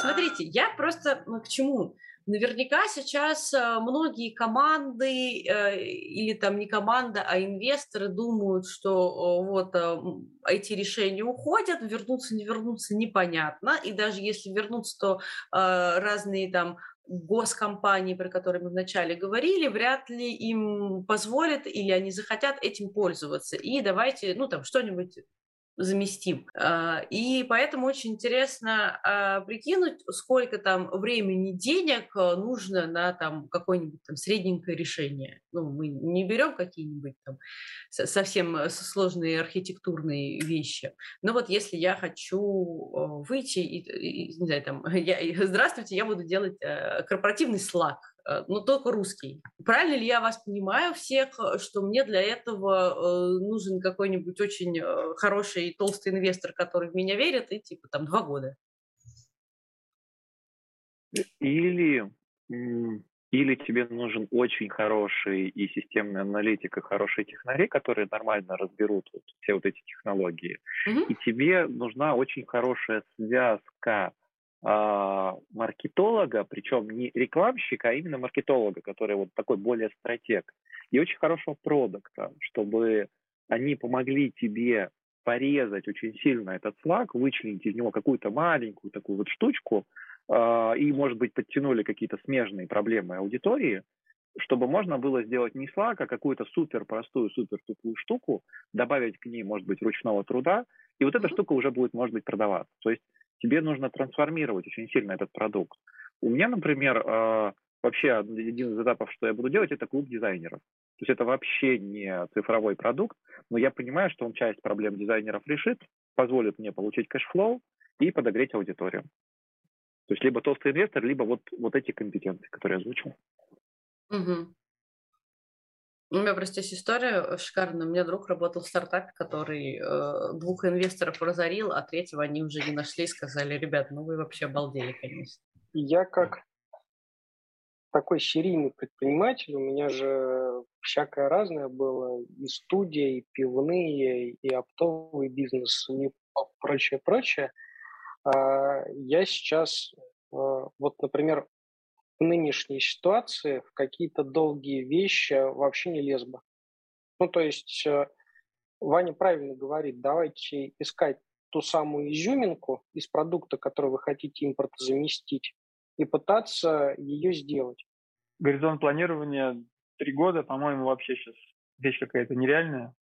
A: Смотрите, я просто ну, к чему? Наверняка сейчас э, многие команды э, или там не команда, а инвесторы думают, что вот э, эти решения уходят, вернуться, не вернуться непонятно, и даже если вернуться, то разные там госкомпании, про которые мы вначале говорили, вряд ли им позволят или они захотят этим пользоваться. И давайте, ну, там, что-нибудь заместим. А, и поэтому очень интересно а, прикинуть, сколько там времени, денег а, нужно на там какое-нибудь там средненькое решение. Ну, мы не берем какие-нибудь там совсем сложные архитектурные вещи. Но вот если я хочу выйти и, и не знаю, там, я, здравствуйте, я буду делать корпоративный слаг Э, но только русский. Правильно ли я вас понимаю всех, э, что мне для этого э, нужен какой-нибудь очень хороший толстый инвестор, который в меня верит, и типа там два года?
B: Или, или тебе нужен очень хороший и системный аналитик, и хорошие технари, которые нормально разберут вот все вот эти технологии. Mm-hmm. И тебе нужна очень хорошая связка маркетолога, причем не рекламщика, а именно маркетолога, который вот такой более стратег, и очень хорошего продукта, чтобы они помогли тебе порезать очень сильно этот слаг, вычленить из него какую-то маленькую такую вот штучку, э, и, может быть, подтянули какие-то смежные проблемы аудитории, чтобы можно было сделать не слаг, а какую-то супер простую, супер тупую штуку, добавить к ней, может быть, ручного труда, и вот эта штука уже будет, может быть, продаваться. То есть тебе нужно трансформировать очень сильно этот продукт. У меня, например, э, вообще один из этапов, что я буду делать, это клуб дизайнеров. То есть это вообще не цифровой продукт, но я понимаю, что он часть проблем дизайнеров решит, позволит мне получить cash flow и подогреть аудиторию. То есть либо толстый инвестор, либо вот, вот эти компетенции, которые я озвучил.
A: Угу. У меня просто есть история шикарная. У меня друг работал в стартапе, который э, двух инвесторов разорил, а третьего они уже не нашли и сказали, ребят, ну вы вообще обалдели, конечно.
D: Я как такой серийный предприниматель, у меня же всякое разное было, и студия, и пивные, и оптовый бизнес, и прочее, прочее. А я сейчас, э, вот, например, нынешней ситуации в какие-то долгие вещи вообще не лез бы. Ну, то есть э, Ваня правильно говорит, давайте искать ту самую изюминку из продукта, который вы хотите импорт заместить, и пытаться ее сделать.
C: Горизонт планирования три года, по-моему, вообще сейчас вещь какая-то нереальная.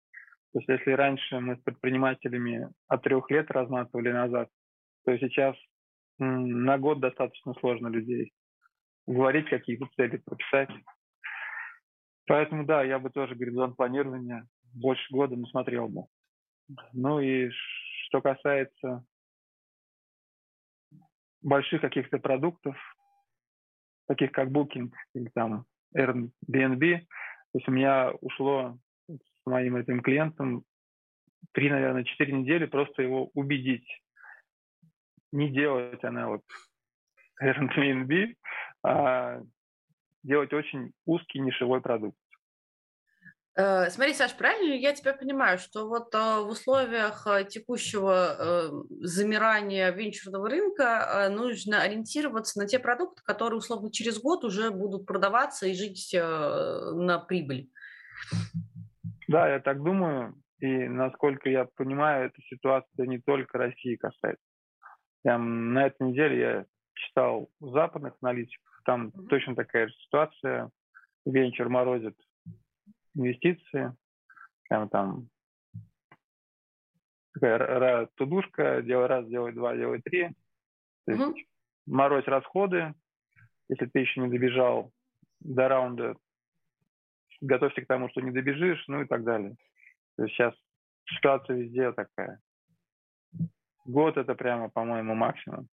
C: То есть если раньше мы с предпринимателями от трех лет разматывали назад, то сейчас на год достаточно сложно людей говорить, какие-то цели прописать. Поэтому, да, я бы тоже горизонт планирования больше года не смотрел бы. Ну и что касается больших каких-то продуктов, таких как Booking или там Airbnb, то есть у меня ушло с моим этим клиентом три, наверное, четыре недели просто его убедить не делать аналог Airbnb, а делать очень узкий нишевой продукт.
A: Э, смотри, Саш, правильно я тебя понимаю, что вот э, в условиях э, текущего замирания венчурного рынка нужно ориентироваться на те продукты, которые условно через год уже будут продаваться и жить на прибыль?
C: Да, я так думаю. И насколько я понимаю, эта ситуация не только России касается. Прям на этой неделе я читал западных аналитиков, там точно такая же ситуация. Венчур морозит инвестиции, прямо там такая тудушка, делай раз, делай два, делай три. То есть mm-hmm. морозь расходы. Если ты еще не добежал до раунда, готовься к тому, что не добежишь, ну и так далее. То есть сейчас ситуация везде такая. Год это прямо, по-моему, максимум.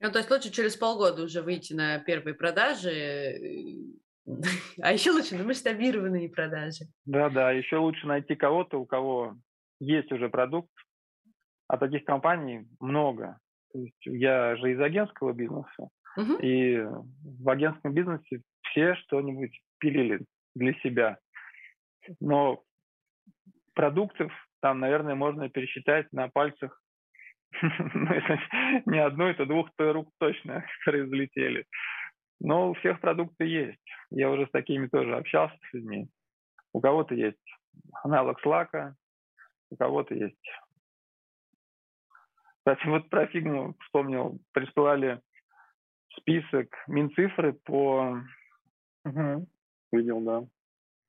A: Ну, то есть лучше через полгода уже выйти на первые продажи, а еще лучше на масштабированные продажи.
C: Да-да, еще лучше найти кого-то, у кого есть уже продукт, А таких компаний много. То есть я же из агентского бизнеса, угу. и в агентском бизнесе все что-нибудь пилили для себя. Но продуктов там, наверное, можно пересчитать на пальцах, ну, если не одной, то двух рук точно, которые взлетели. Но у всех продукты есть. Я уже с такими тоже общался с людьми. У кого-то есть аналог Slack, у кого-то есть... Кстати, вот про фигму вспомнил. Присылали список Минцифры по...
B: Угу. Видел, да.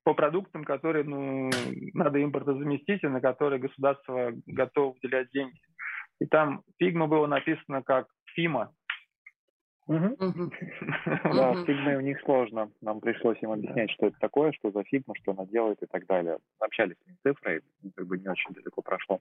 C: По продуктам, которые ну, надо импортозаместить, и на которые государство готово выделять деньги. И там Figma было написано как ФИМа.
B: Да, с фигмой у них сложно. Нам пришлось им объяснять, что это такое, что за Figma, что она делает и так далее. Общались с цифрой, как бы не очень далеко прошло.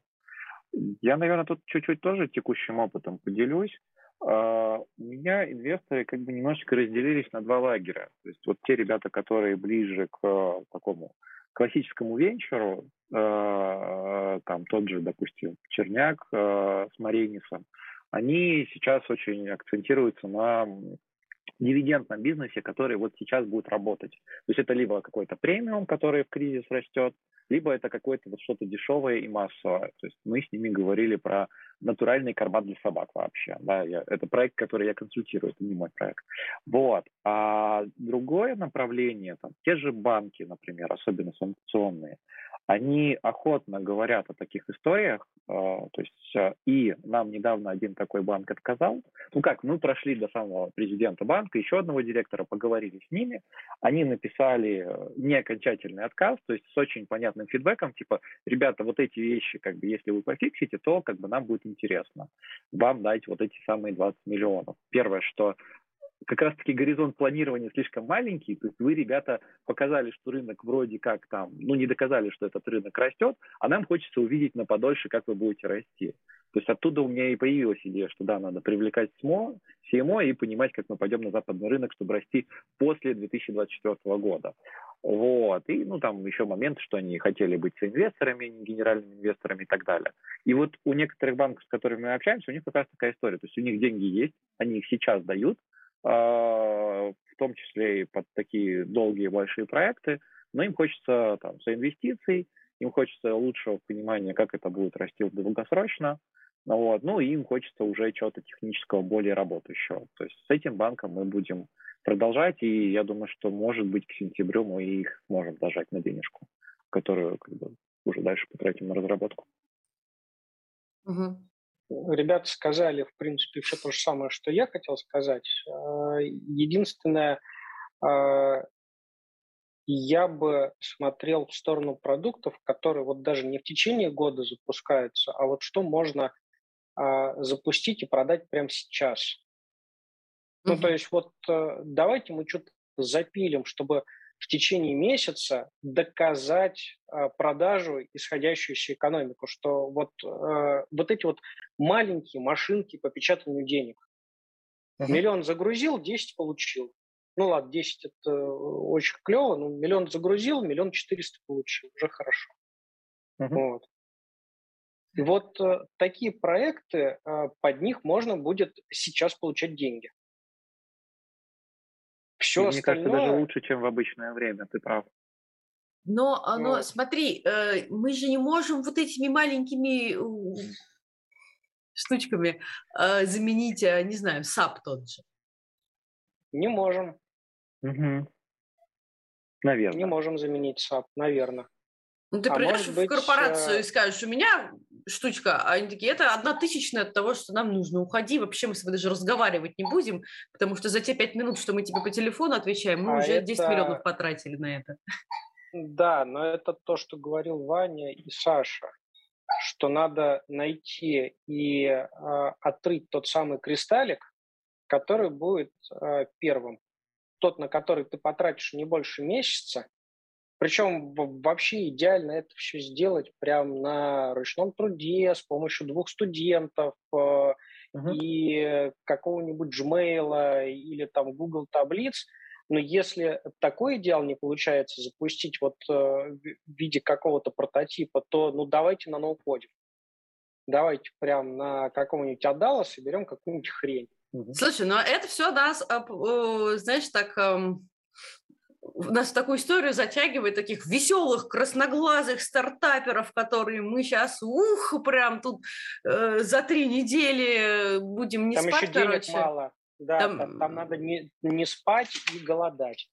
B: Я, наверное, тут чуть-чуть тоже текущим опытом поделюсь. А, у меня инвесторы как бы немножечко разделились на два лагеря. То есть вот те ребята, которые ближе к э, такому классическому венчуру, э, там тот же, допустим, Черняк э, с Маринисом, они сейчас очень акцентируются на дивидендном бизнесе, который вот сейчас будет работать. То есть это либо какой-то премиум, который в кризис растет, либо это какое-то вот что-то дешевое и массовое. То есть мы с ними говорили про натуральный карбат для собак вообще. Да, я, это проект, который я консультирую, это не мой проект. Вот. А другое направление, там, те же банки, например, особенно санкционные, они охотно говорят о таких историях, э, то есть э, и нам недавно один такой банк отказал. Ну как, мы прошли до самого президента банка, еще одного директора, поговорили с ними, они написали э, не окончательный отказ, то есть с очень понятным фидбэком, типа, ребята, вот эти вещи, как бы, если вы пофиксите, то как бы нам будет интересно вам дать вот эти самые 20 миллионов. Первое, что как раз-таки горизонт планирования слишком маленький, то есть вы, ребята, показали, что рынок вроде как там, ну, не доказали, что этот рынок растет, а нам хочется увидеть на подольше, как вы будете расти. То есть оттуда у меня и появилась идея, что да, надо привлекать СМО, CMO и понимать, как мы пойдем на западный рынок, чтобы расти после 2024 года. Вот. И, ну, там еще момент, что они хотели быть инвесторами, не генеральными инвесторами и так далее. И вот у некоторых банков, с которыми мы общаемся, у них как раз такая история. То есть у них деньги есть, они их сейчас дают, в том числе и под такие долгие большие проекты, но им хочется там за инвестиций, им хочется лучшего понимания, как это будет расти долгосрочно, вот, ну и им хочется уже чего-то технического, более работающего. То есть с этим банком мы будем продолжать, и я думаю, что, может быть, к сентябрю мы их можем дожать на денежку, которую как бы, уже дальше потратим на разработку.
D: Угу ребята сказали, в принципе, все то же самое, что я хотел сказать. А, единственное, а, я бы смотрел в сторону продуктов, которые вот даже не в течение года запускаются, а вот что можно а, запустить и продать прямо сейчас. Mm-hmm. Ну, то есть вот давайте мы что-то запилим, чтобы в течение месяца доказать э, продажу исходящуюся экономику, что вот, э, вот эти вот маленькие машинки по печатанию денег. Uh-huh. Миллион загрузил, 10 получил. Ну ладно, 10 это очень клево, но миллион загрузил, миллион четыреста получил, уже хорошо. Uh-huh. Вот. И вот э, такие проекты, э, под них можно будет сейчас получать деньги.
B: Все Мне остальное... кажется, даже лучше, чем в обычное время, ты прав.
A: Но, а, но вот. смотри, э, мы же не можем вот этими маленькими штучками э, заменить, э, не знаю, SAP тот же.
D: Не можем.
B: Угу. Наверное.
D: Не можем заменить SAP, наверное.
A: Ну, ты а придешь в корпорацию э... и скажешь, у меня штучка, а они такие, это одна тысячная от того, что нам нужно, уходи, вообще мы с тобой даже разговаривать не будем, потому что за те пять минут, что мы тебе по телефону отвечаем, мы а уже это... 10 миллионов потратили на это.
D: Да, но это то, что говорил Ваня и Саша, что надо найти и э, отрыть тот самый кристаллик, который будет э, первым. Тот, на который ты потратишь не больше месяца, причем вообще идеально это все сделать прямо на ручном труде с помощью двух студентов uh-huh. и какого-нибудь Gmail или там Google таблиц. Но если такой идеал не получается запустить вот э, в виде какого-то прототипа, то ну давайте на ноу-коде. давайте прям на каком-нибудь Адалас и берем какую-нибудь хрень.
A: Слушай, ну это все нас, а, знаешь, так нас в такую историю затягивает таких веселых, красноглазых стартаперов, которые мы сейчас, ух, прям тут э, за три недели будем не
D: там
A: спать,
D: еще
A: короче.
D: Денег мало. Да, там, там, там надо не, не спать и голодать.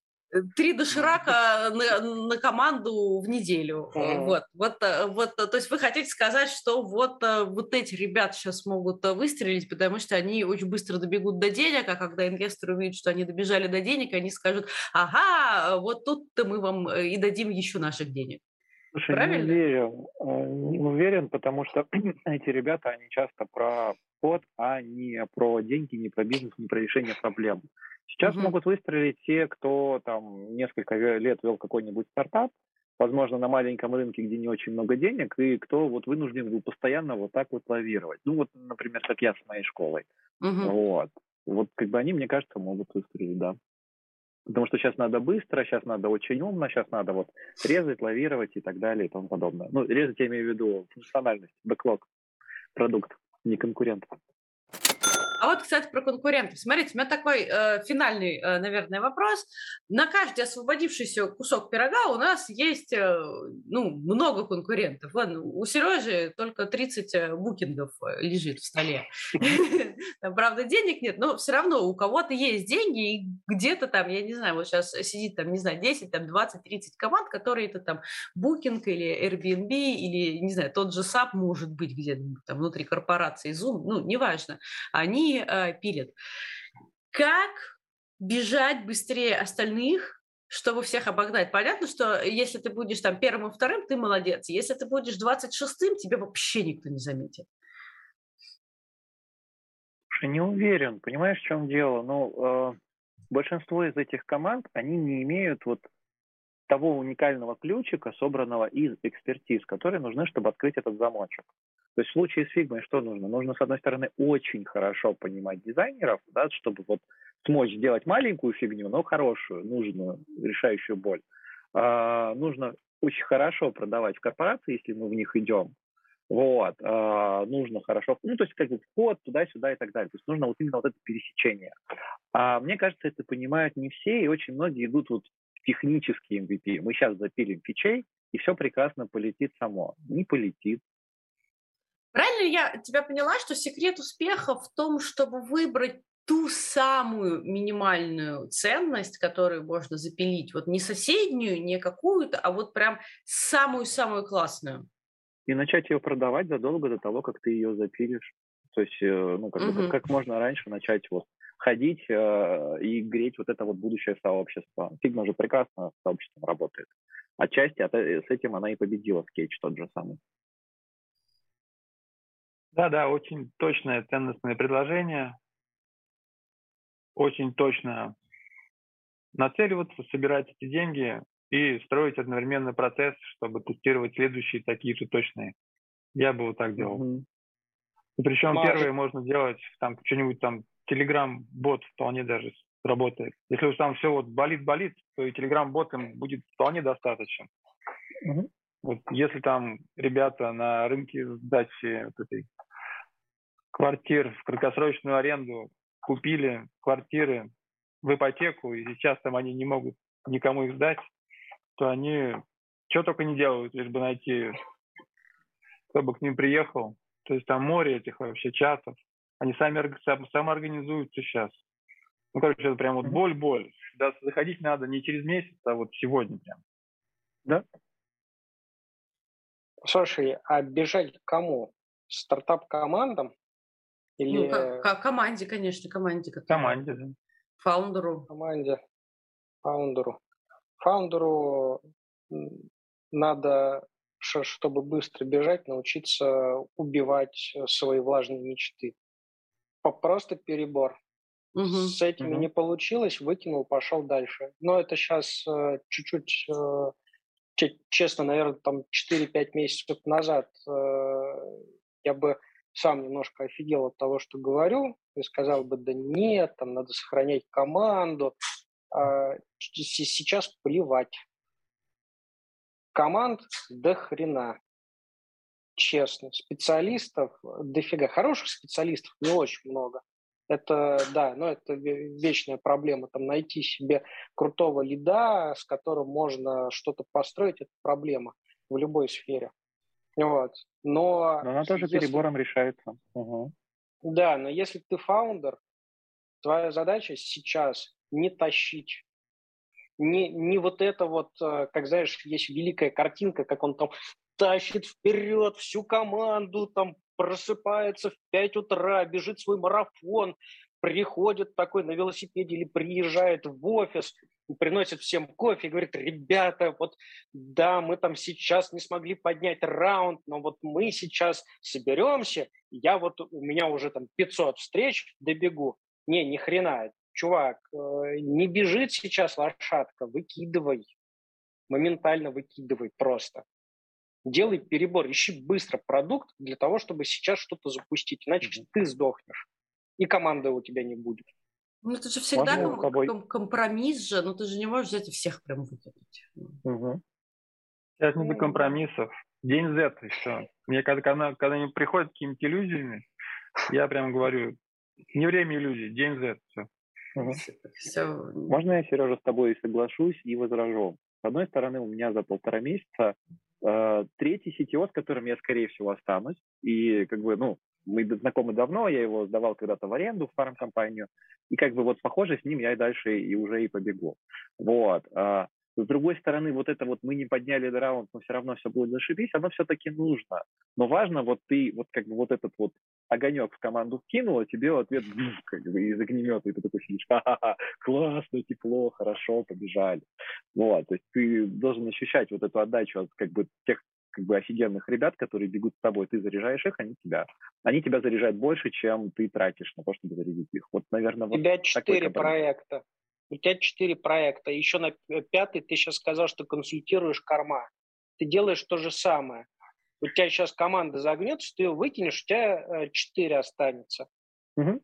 A: Три доширака на, на команду в неделю. Вот, вот, э, вот, то есть вы хотите сказать, что вот, э, вот эти ребята сейчас могут э, выстрелить, потому что они очень быстро добегут до денег, а когда инвесторы увидят, что они добежали до денег, они скажут, ага, вот тут-то мы вам и дадим еще наших денег.
B: Слушай, Правильно? не уверен, не уверен, потому что эти ребята, они часто про код, а не про деньги, не про бизнес, не про решение проблем. Сейчас угу. могут выстрелить те, кто там несколько лет вел какой-нибудь стартап, возможно, на маленьком рынке, где не очень много денег, и кто вот вынужден был постоянно вот так вот лавировать. Ну вот, например, как я с моей школой. Угу. Вот. Вот как бы они, мне кажется, могут выстрелить, да. Потому что сейчас надо быстро, сейчас надо очень умно, сейчас надо вот резать, лавировать и так далее и тому подобное. Ну, резать я имею в виду функциональность, бэклог, продукт, не конкурент.
A: А вот, кстати, про конкурентов. Смотрите, у меня такой э, финальный, э, наверное, вопрос. На каждый освободившийся кусок пирога у нас есть э, ну, много конкурентов. Ладно, у Сережи только 30 э, букингов э, лежит в столе. Правда, денег нет, но все равно у кого-то есть деньги, и где-то там, я не знаю, вот сейчас сидит там, не знаю, 10, там, 20, 30 команд, которые это там Booking или Airbnb или, не знаю, тот же SAP может быть где-то там внутри корпорации Zoom, ну, неважно. Они э, пилит. Как бежать быстрее остальных, чтобы всех обогнать? Понятно, что если ты будешь там первым и вторым, ты молодец. Если ты будешь 26-м, тебе вообще никто не заметит.
B: Не уверен. Понимаешь, в чем дело? Ну, э, большинство из этих команд, они не имеют вот того уникального ключика, собранного из экспертиз, которые нужны, чтобы открыть этот замочек. То есть в случае с фигмой что нужно? Нужно, с одной стороны, очень хорошо понимать дизайнеров, да, чтобы вот смочь сделать маленькую фигню, но хорошую, нужную, решающую боль. А, нужно очень хорошо продавать в корпорации, если мы в них идем. Вот, а, нужно хорошо, ну, то есть как бы вход туда-сюда и так далее. То есть нужно вот именно вот это пересечение. А мне кажется, это понимают не все, и очень многие идут вот в технический MVP. Мы сейчас запилим фичей, и все прекрасно полетит само. Не полетит,
A: Правильно я тебя поняла, что секрет успеха в том, чтобы выбрать ту самую минимальную ценность, которую можно запилить, вот не соседнюю, не какую-то, а вот прям самую-самую классную.
B: И начать ее продавать задолго до того, как ты ее запилишь. То есть, э, ну, как, угу. как можно раньше начать вот ходить э, и греть вот это вот будущее сообщество. Фигма же прекрасно с сообществом работает. Отчасти от, э, с этим она и победила скетч тот же самый.
C: Да, да, очень точное ценностное предложение. Очень точно нацеливаться, собирать эти деньги и строить одновременно процесс, чтобы тестировать следующие такие же точные. Я бы вот так делал. Mm-hmm. И причем Мало. первые можно делать там что-нибудь там Telegram-бот вполне даже работает. Если уж там все вот болит-болит, то и Telegram-ботом будет вполне достаточно. Mm-hmm. Вот если там ребята на рынке сдачи вот этой квартир в краткосрочную аренду, купили квартиры в ипотеку, и сейчас там они не могут никому их сдать, то они что только не делают, лишь бы найти, кто бы к ним приехал. То есть там море этих вообще чатов. Они сами сам, самоорганизуются сейчас. Ну, короче, это прям вот боль-боль. Да, заходить надо не через месяц, а вот сегодня прям.
D: Да? Слушай, а бежать к кому? Стартап-командам?
A: Или... Ну, к, команде, конечно, команде.
C: Команде, да.
A: Фаундеру.
D: Команде. Фаундеру. Фаундеру надо, чтобы быстро бежать, научиться убивать свои влажные мечты. Просто перебор. Угу. С этими угу. не получилось, выкинул, пошел дальше. Но это сейчас э, чуть-чуть, э, честно, наверное, там 4-5 месяцев назад э, я бы сам немножко офигел от того, что говорю, и сказал бы, да нет, там надо сохранять команду. А сейчас плевать. Команд до хрена. честно. Специалистов дофига. Хороших специалистов не очень много. Это, да, но это вечная проблема. Там найти себе крутого лида, с которым можно что-то построить, это проблема в любой сфере. Вот. Но,
B: но она тоже если... перебором решается. Угу.
D: Да, но если ты фаундер, твоя задача сейчас не тащить. Не, не вот это вот, э, как знаешь, есть великая картинка, как он там тащит вперед всю команду, там просыпается в 5 утра, бежит свой марафон, приходит такой на велосипеде или приезжает в офис, приносит всем кофе и говорит, ребята, вот да, мы там сейчас не смогли поднять раунд, но вот мы сейчас соберемся, я вот, у меня уже там 500 встреч, добегу. Не, ни хрена, чувак, э, не бежит сейчас лошадка, выкидывай, моментально выкидывай просто делай перебор, ищи быстро продукт для того, чтобы сейчас что-то запустить, иначе ты сдохнешь, и команды у тебя не будет.
A: Ну, это же всегда ком- ком- компромисс же, ну ты же не можешь взять и всех прям выкинуть.
C: Угу. Сейчас не до компромиссов. День Z и все. Мне когда, когда, когда они приходят какими-то иллюзиями, я прям говорю, не время иллюзий, день Z, все.
B: Угу. все. Можно я, Сережа, с тобой соглашусь и возражу? С одной стороны, у меня за полтора месяца Э, третий CTO, с которым я, скорее всего, останусь, и как бы, ну, мы знакомы давно, я его сдавал когда-то в аренду в фарм-компанию, и как бы вот похоже с ним я и дальше и уже и побегу. Вот. А, с другой стороны, вот это вот мы не подняли раунд, но все равно все будет зашибись, оно все-таки нужно. Но важно, вот ты вот как бы вот этот вот огонек в команду вкинул, а тебе в ответ как бы из огнемета, и ты такой сидишь, ха-ха-ха, классно, тепло, хорошо, побежали. Вот, то есть ты должен ощущать вот эту отдачу от как бы тех как бы офигенных ребят, которые бегут с тобой, ты заряжаешь их, они тебя. Они тебя заряжают больше, чем ты тратишь на то, чтобы зарядить их. Вот, наверное, вот
D: У тебя четыре проекта у тебя четыре проекта, еще на пятый ты сейчас сказал, что консультируешь корма. Ты делаешь то же самое. У тебя сейчас команда загнется, ты ее выкинешь, у тебя э, четыре останется.
B: Угу.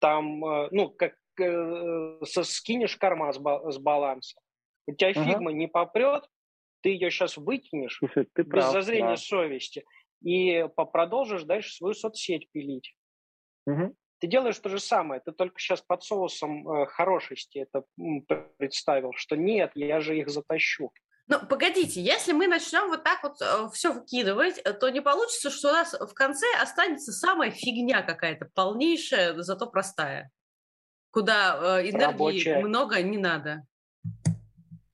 D: Там, э, ну, как э, скинешь корма с, баланса. У тебя угу. Figma не попрет, ты ее сейчас выкинешь Слушай, ты без прав, зазрения да. совести и продолжишь дальше свою соцсеть пилить.
B: Угу.
D: Ты делаешь то же самое, ты только сейчас под соусом э, хорошести это представил, что нет, я же их затащу.
A: Ну, погодите, если мы начнем вот так вот э, все выкидывать, э, то не получится, что у нас в конце останется самая фигня какая-то, полнейшая, зато простая, куда э, энергии Рабочая. много не надо,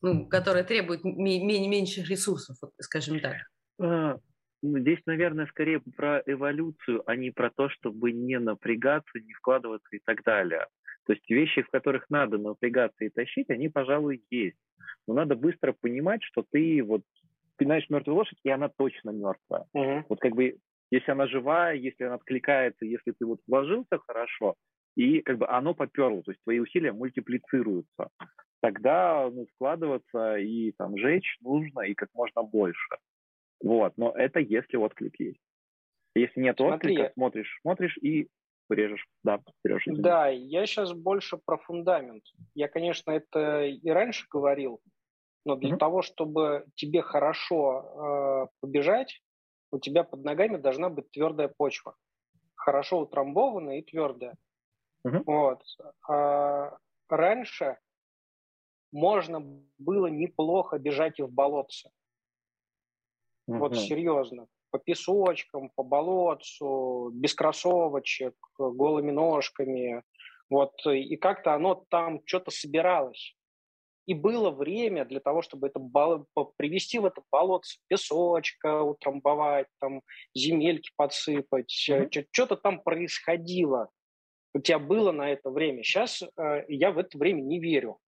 A: ну, которая требует меньших ресурсов, скажем так.
B: А, ну, здесь, наверное, скорее про эволюцию, а не про то, чтобы не напрягаться, не вкладываться и так далее. То есть вещи, в которых надо напрягаться и тащить, они, пожалуй, есть. Но надо быстро понимать, что ты вот пинаешь мертвую лошадь, и она точно мертвая.
D: Угу.
B: Вот как бы, если она живая, если она откликается, если ты вот вложился хорошо, и как бы оно поперло, то есть твои усилия мультиплицируются, тогда ну, вкладываться и там жечь нужно и как можно больше. Вот, но это если отклик есть. Если нет Смотри, отклика, смотришь, смотришь и режешь. Да, берешь.
D: Да, я сейчас больше про фундамент. Я, конечно, это и раньше говорил, но для mm-hmm. того, чтобы тебе хорошо э, побежать, у тебя под ногами должна быть твердая почва. Хорошо утрамбованная и твердая.
B: Mm-hmm.
D: Вот. А раньше можно было неплохо бежать и в болотце. Угу. Вот серьезно. По песочкам, по болотцу, без кроссовочек, голыми ножками. Вот, и как-то оно там что-то собиралось. И было время для того, чтобы это бол... привести в это болотце песочка, утрамбовать, там, земельки подсыпать. Mm-hmm. Что-то там происходило. У тебя было на это время. Сейчас э, я в это время не верю.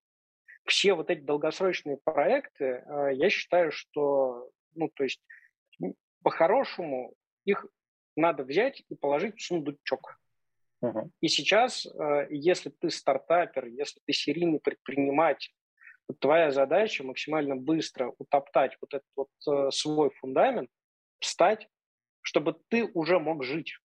D: Все вот эти долгосрочные проекты, э, я считаю, что ну, то есть по-хорошему их надо взять и положить в сундучок.
B: Uh-huh.
D: И сейчас, э, если ты стартапер, если ты серийный предприниматель, твоя задача максимально быстро утоптать вот этот вот э, свой фундамент, встать, чтобы ты уже мог жить.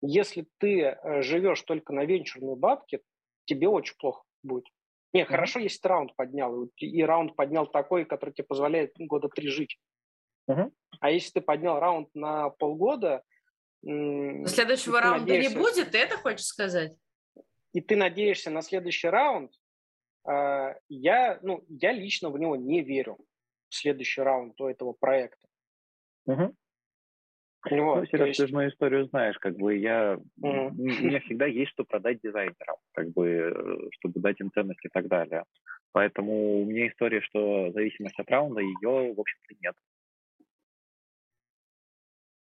D: Если ты э, живешь только на венчурной бабке, тебе очень плохо будет. Не, mm-hmm. хорошо, если раунд поднял, и раунд поднял такой, который тебе позволяет года три жить. Угу. А если ты поднял раунд на полгода...
A: Следующего раунда надеешься... не будет, ты это хочешь сказать?
D: И ты надеешься на следующий раунд, а, я, ну, я лично в него не верю, в следующий раунд у этого проекта.
B: Угу. Вот, ну, Сереж, есть... ты же мою историю знаешь, как бы я, mm. у меня всегда есть что продать дизайнерам, как бы, э, чтобы дать им ценность и так далее. Поэтому у меня история, что зависимость от раунда, ее, в общем-то, нет.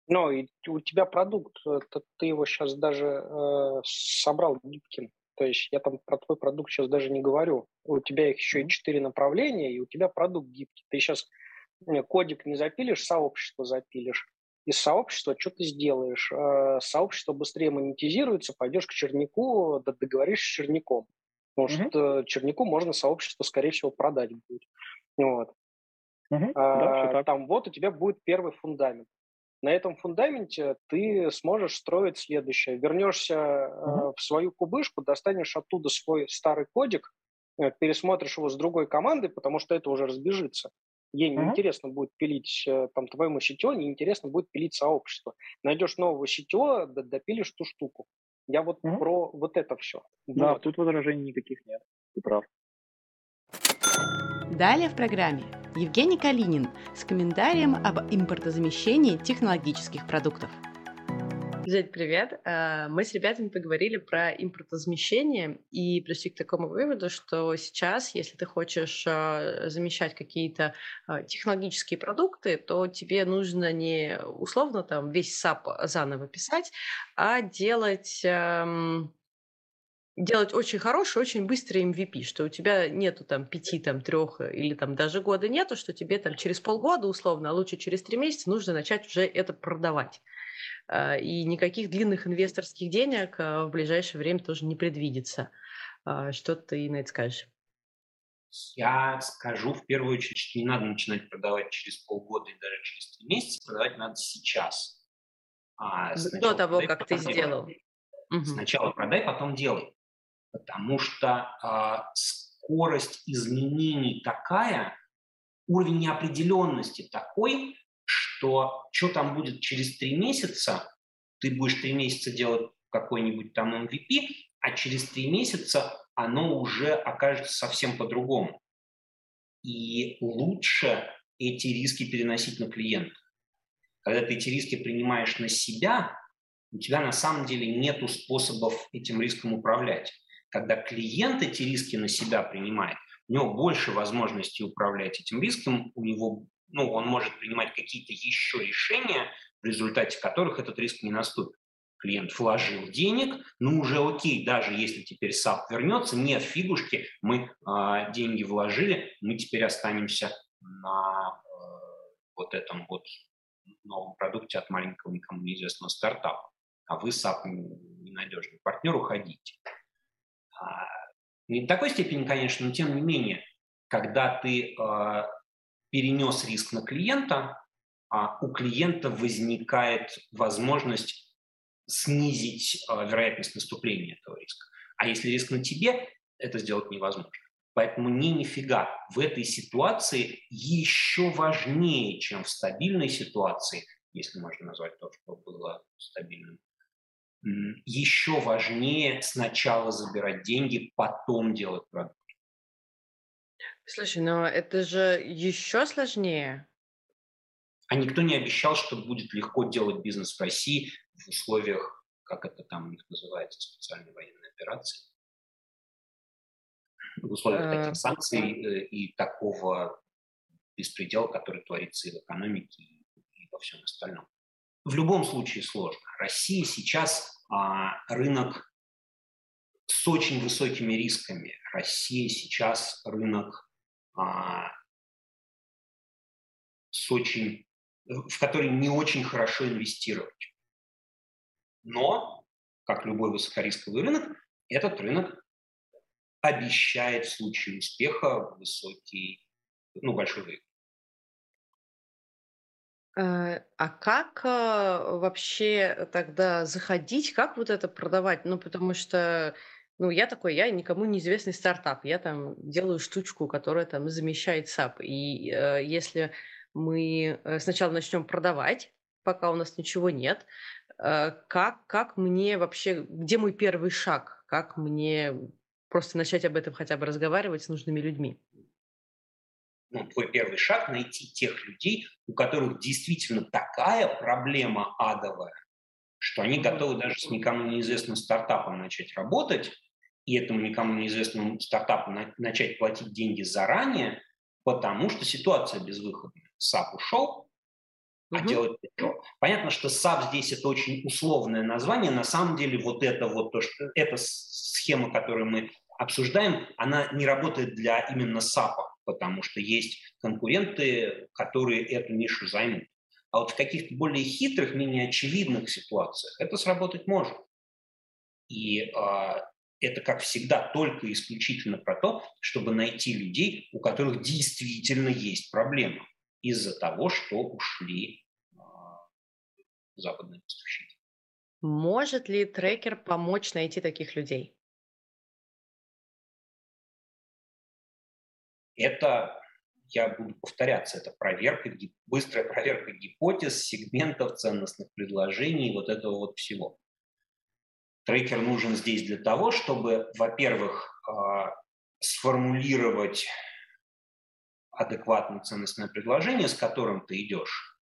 D: Ну, и у тебя продукт, это, ты его сейчас даже э, собрал гибким. То есть я там про твой продукт сейчас даже не говорю. У тебя их еще и четыре направления, и у тебя продукт гибкий. Ты сейчас кодик не запилишь, сообщество запилишь из сообщества что ты сделаешь. Э, сообщество быстрее монетизируется, пойдешь к чернику, договоришься с черником. Потому mm-hmm. что чернику можно сообщество, скорее всего, продать будет. Вот. Mm-hmm. А, да, там вот у тебя будет первый фундамент. На этом фундаменте ты сможешь строить следующее. Вернешься mm-hmm. в свою кубышку, достанешь оттуда свой старый кодик, э, пересмотришь его с другой командой, потому что это уже разбежится. Ей mm-hmm. неинтересно будет пилить э, там твоему сетё, неинтересно будет пилить сообщество. Найдешь нового сетё, допилишь ту штуку. Я вот mm-hmm. про вот это все.
B: Да, вот. тут возражений никаких нет. Ты прав.
F: Далее в программе Евгений Калинин с комментарием об импортозамещении технологических продуктов.
A: Жень, привет. А, мы с ребятами поговорили про импортозамещение и пришли к такому выводу, что сейчас, если ты хочешь а, замещать какие-то а, технологические продукты, то тебе нужно не условно там весь SAP заново писать, а делать делать очень хороший, очень быстрый MVP, что у тебя нету там пяти, там трех или там даже года нету, что тебе там через полгода условно, а лучше через три месяца нужно начать уже это продавать. А, и никаких длинных инвесторских денег а, в ближайшее время тоже не предвидится. А, что ты на это скажешь?
E: Я скажу в первую очередь, что не надо начинать продавать через полгода и даже через три месяца, продавать надо сейчас.
A: А До того, продай, как ты сделал.
E: Сначала продай, потом делай. Потому что а, скорость изменений такая, уровень неопределенности такой, что что там будет через три месяца, ты будешь три месяца делать какой-нибудь там MVP, а через три месяца оно уже окажется совсем по-другому. И лучше эти риски переносить на клиента. Когда ты эти риски принимаешь на себя, у тебя на самом деле нет способов этим риском управлять. Когда клиент эти риски на себя принимает, у него больше возможностей управлять этим риском, у него ну, он может принимать какие-то еще решения, в результате которых этот риск не наступит. Клиент вложил денег, ну уже окей, даже если теперь SAP вернется, нет фигушки, мы э, деньги вложили, мы теперь останемся на э, вот этом вот новом продукте от маленького никому неизвестного стартапа. А вы SAP ненадежный партнер, уходите. А, не в такой степени, конечно, но тем не менее, когда ты э, перенес риск на клиента, а у клиента возникает возможность снизить а, вероятность наступления этого риска. А если риск на тебе, это сделать невозможно. Поэтому не нифига. В этой ситуации еще важнее, чем в стабильной ситуации, если можно назвать то, что было стабильным, еще важнее сначала забирать деньги, потом делать продукт.
A: Слушай, но это же еще сложнее.
E: А никто не обещал, что будет легко делать бизнес в России в условиях, как это там у них называется, специальной военной операции. В условиях э, таких санкций э, и такого беспредела, который творится и в экономике, и во всем остальном. В любом случае сложно. Россия сейчас а, рынок с очень высокими рисками. Россия сейчас рынок а, с очень, в который не очень хорошо инвестировать. Но, как любой высокорисковый рынок, этот рынок обещает в случае успеха высокий, ну, большой выигрыш.
A: Э, а как э, вообще тогда заходить, как вот это продавать? Ну, потому что ну, я такой, я никому неизвестный стартап, я там делаю штучку, которая там замещает SAP. И э, если мы э, сначала начнем продавать, пока у нас ничего нет. Э, как, как мне вообще, где мой первый шаг? Как мне просто начать об этом хотя бы разговаривать с нужными людьми?
E: Ну, твой первый шаг – найти тех людей, у которых действительно такая проблема адовая, что они готовы даже с никому неизвестным стартапом начать работать, и этому никому неизвестному стартапу начать платить деньги заранее, потому что ситуация безвыходная. SAP ушел, а угу. делать что? Понятно, что SAP здесь это очень условное название. На самом деле вот это вот то, что эта схема, которую мы обсуждаем, она не работает для именно SAP а, потому что есть конкуренты, которые эту нишу займут. А вот в каких-то более хитрых, менее очевидных ситуациях это сработать может. И э, это, как всегда, только исключительно про то, чтобы найти людей, у которых действительно есть проблемы из-за того, что ушли э, западные поставщики.
A: Может ли трекер помочь найти таких людей?
E: Это я буду повторяться, это проверка, быстрая проверка гипотез, сегментов, ценностных предложений, вот этого вот всего. Трекер нужен здесь для того, чтобы, во-первых, а, сформулировать адекватное ценностное предложение, с которым ты идешь.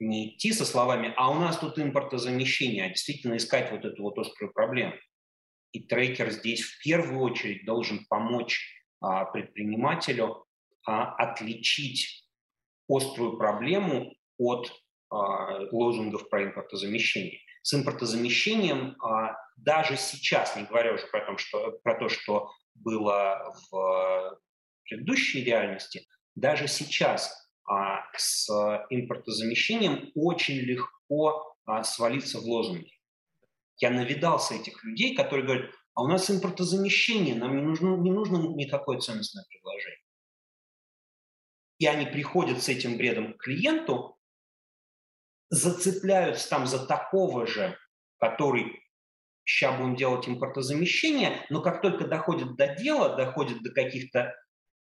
E: Не идти со словами «а у нас тут импортозамещение», а действительно искать вот эту вот острую проблему. И трекер здесь в первую очередь должен помочь а, предпринимателю а, отличить острую проблему от а, лозунгов про импортозамещение. С импортозамещением даже сейчас, не говоря уже про, том, что, про то, что было в предыдущей реальности, даже сейчас с импортозамещением очень легко свалиться в лозунги. Я навидался этих людей, которые говорят, а у нас импортозамещение, нам не нужно, не нужно никакое ценностное предложение и они приходят с этим бредом к клиенту, зацепляются там за такого же, который сейчас будем делать импортозамещение, но как только доходит до дела, доходит до каких-то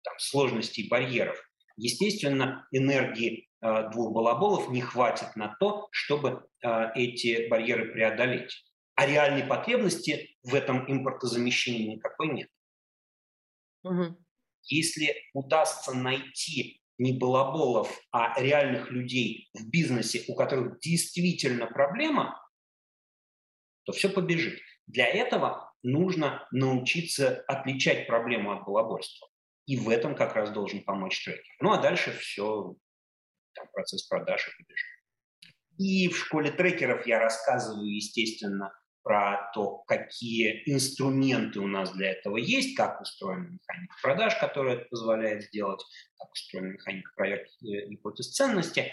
E: там, сложностей, барьеров, естественно, энергии э, двух балаболов не хватит на то, чтобы э, эти барьеры преодолеть. А реальной потребности в этом импортозамещении никакой нет. Угу. Если удастся найти не балаболов, а реальных людей в бизнесе, у которых действительно проблема, то все побежит. Для этого нужно научиться отличать проблему от балабольства. И в этом как раз должен помочь трекер. Ну а дальше все, там, процесс продаж и побежит. И в школе трекеров я рассказываю, естественно, про то, какие инструменты у нас для этого есть, как устроена механика продаж, которая это позволяет сделать, как устроена механика проверки э, гипотез ценности.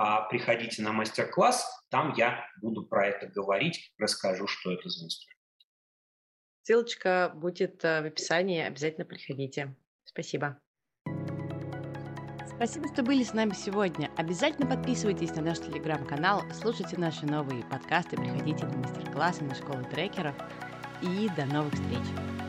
E: А приходите на мастер-класс, там я буду про это говорить, расскажу, что это за инструмент.
A: Ссылочка будет э, в описании, обязательно приходите. Спасибо.
F: Спасибо, что были с нами сегодня. Обязательно подписывайтесь на наш телеграм-канал, слушайте наши новые подкасты, приходите на мастер-классы на школу трекеров. И до новых встреч!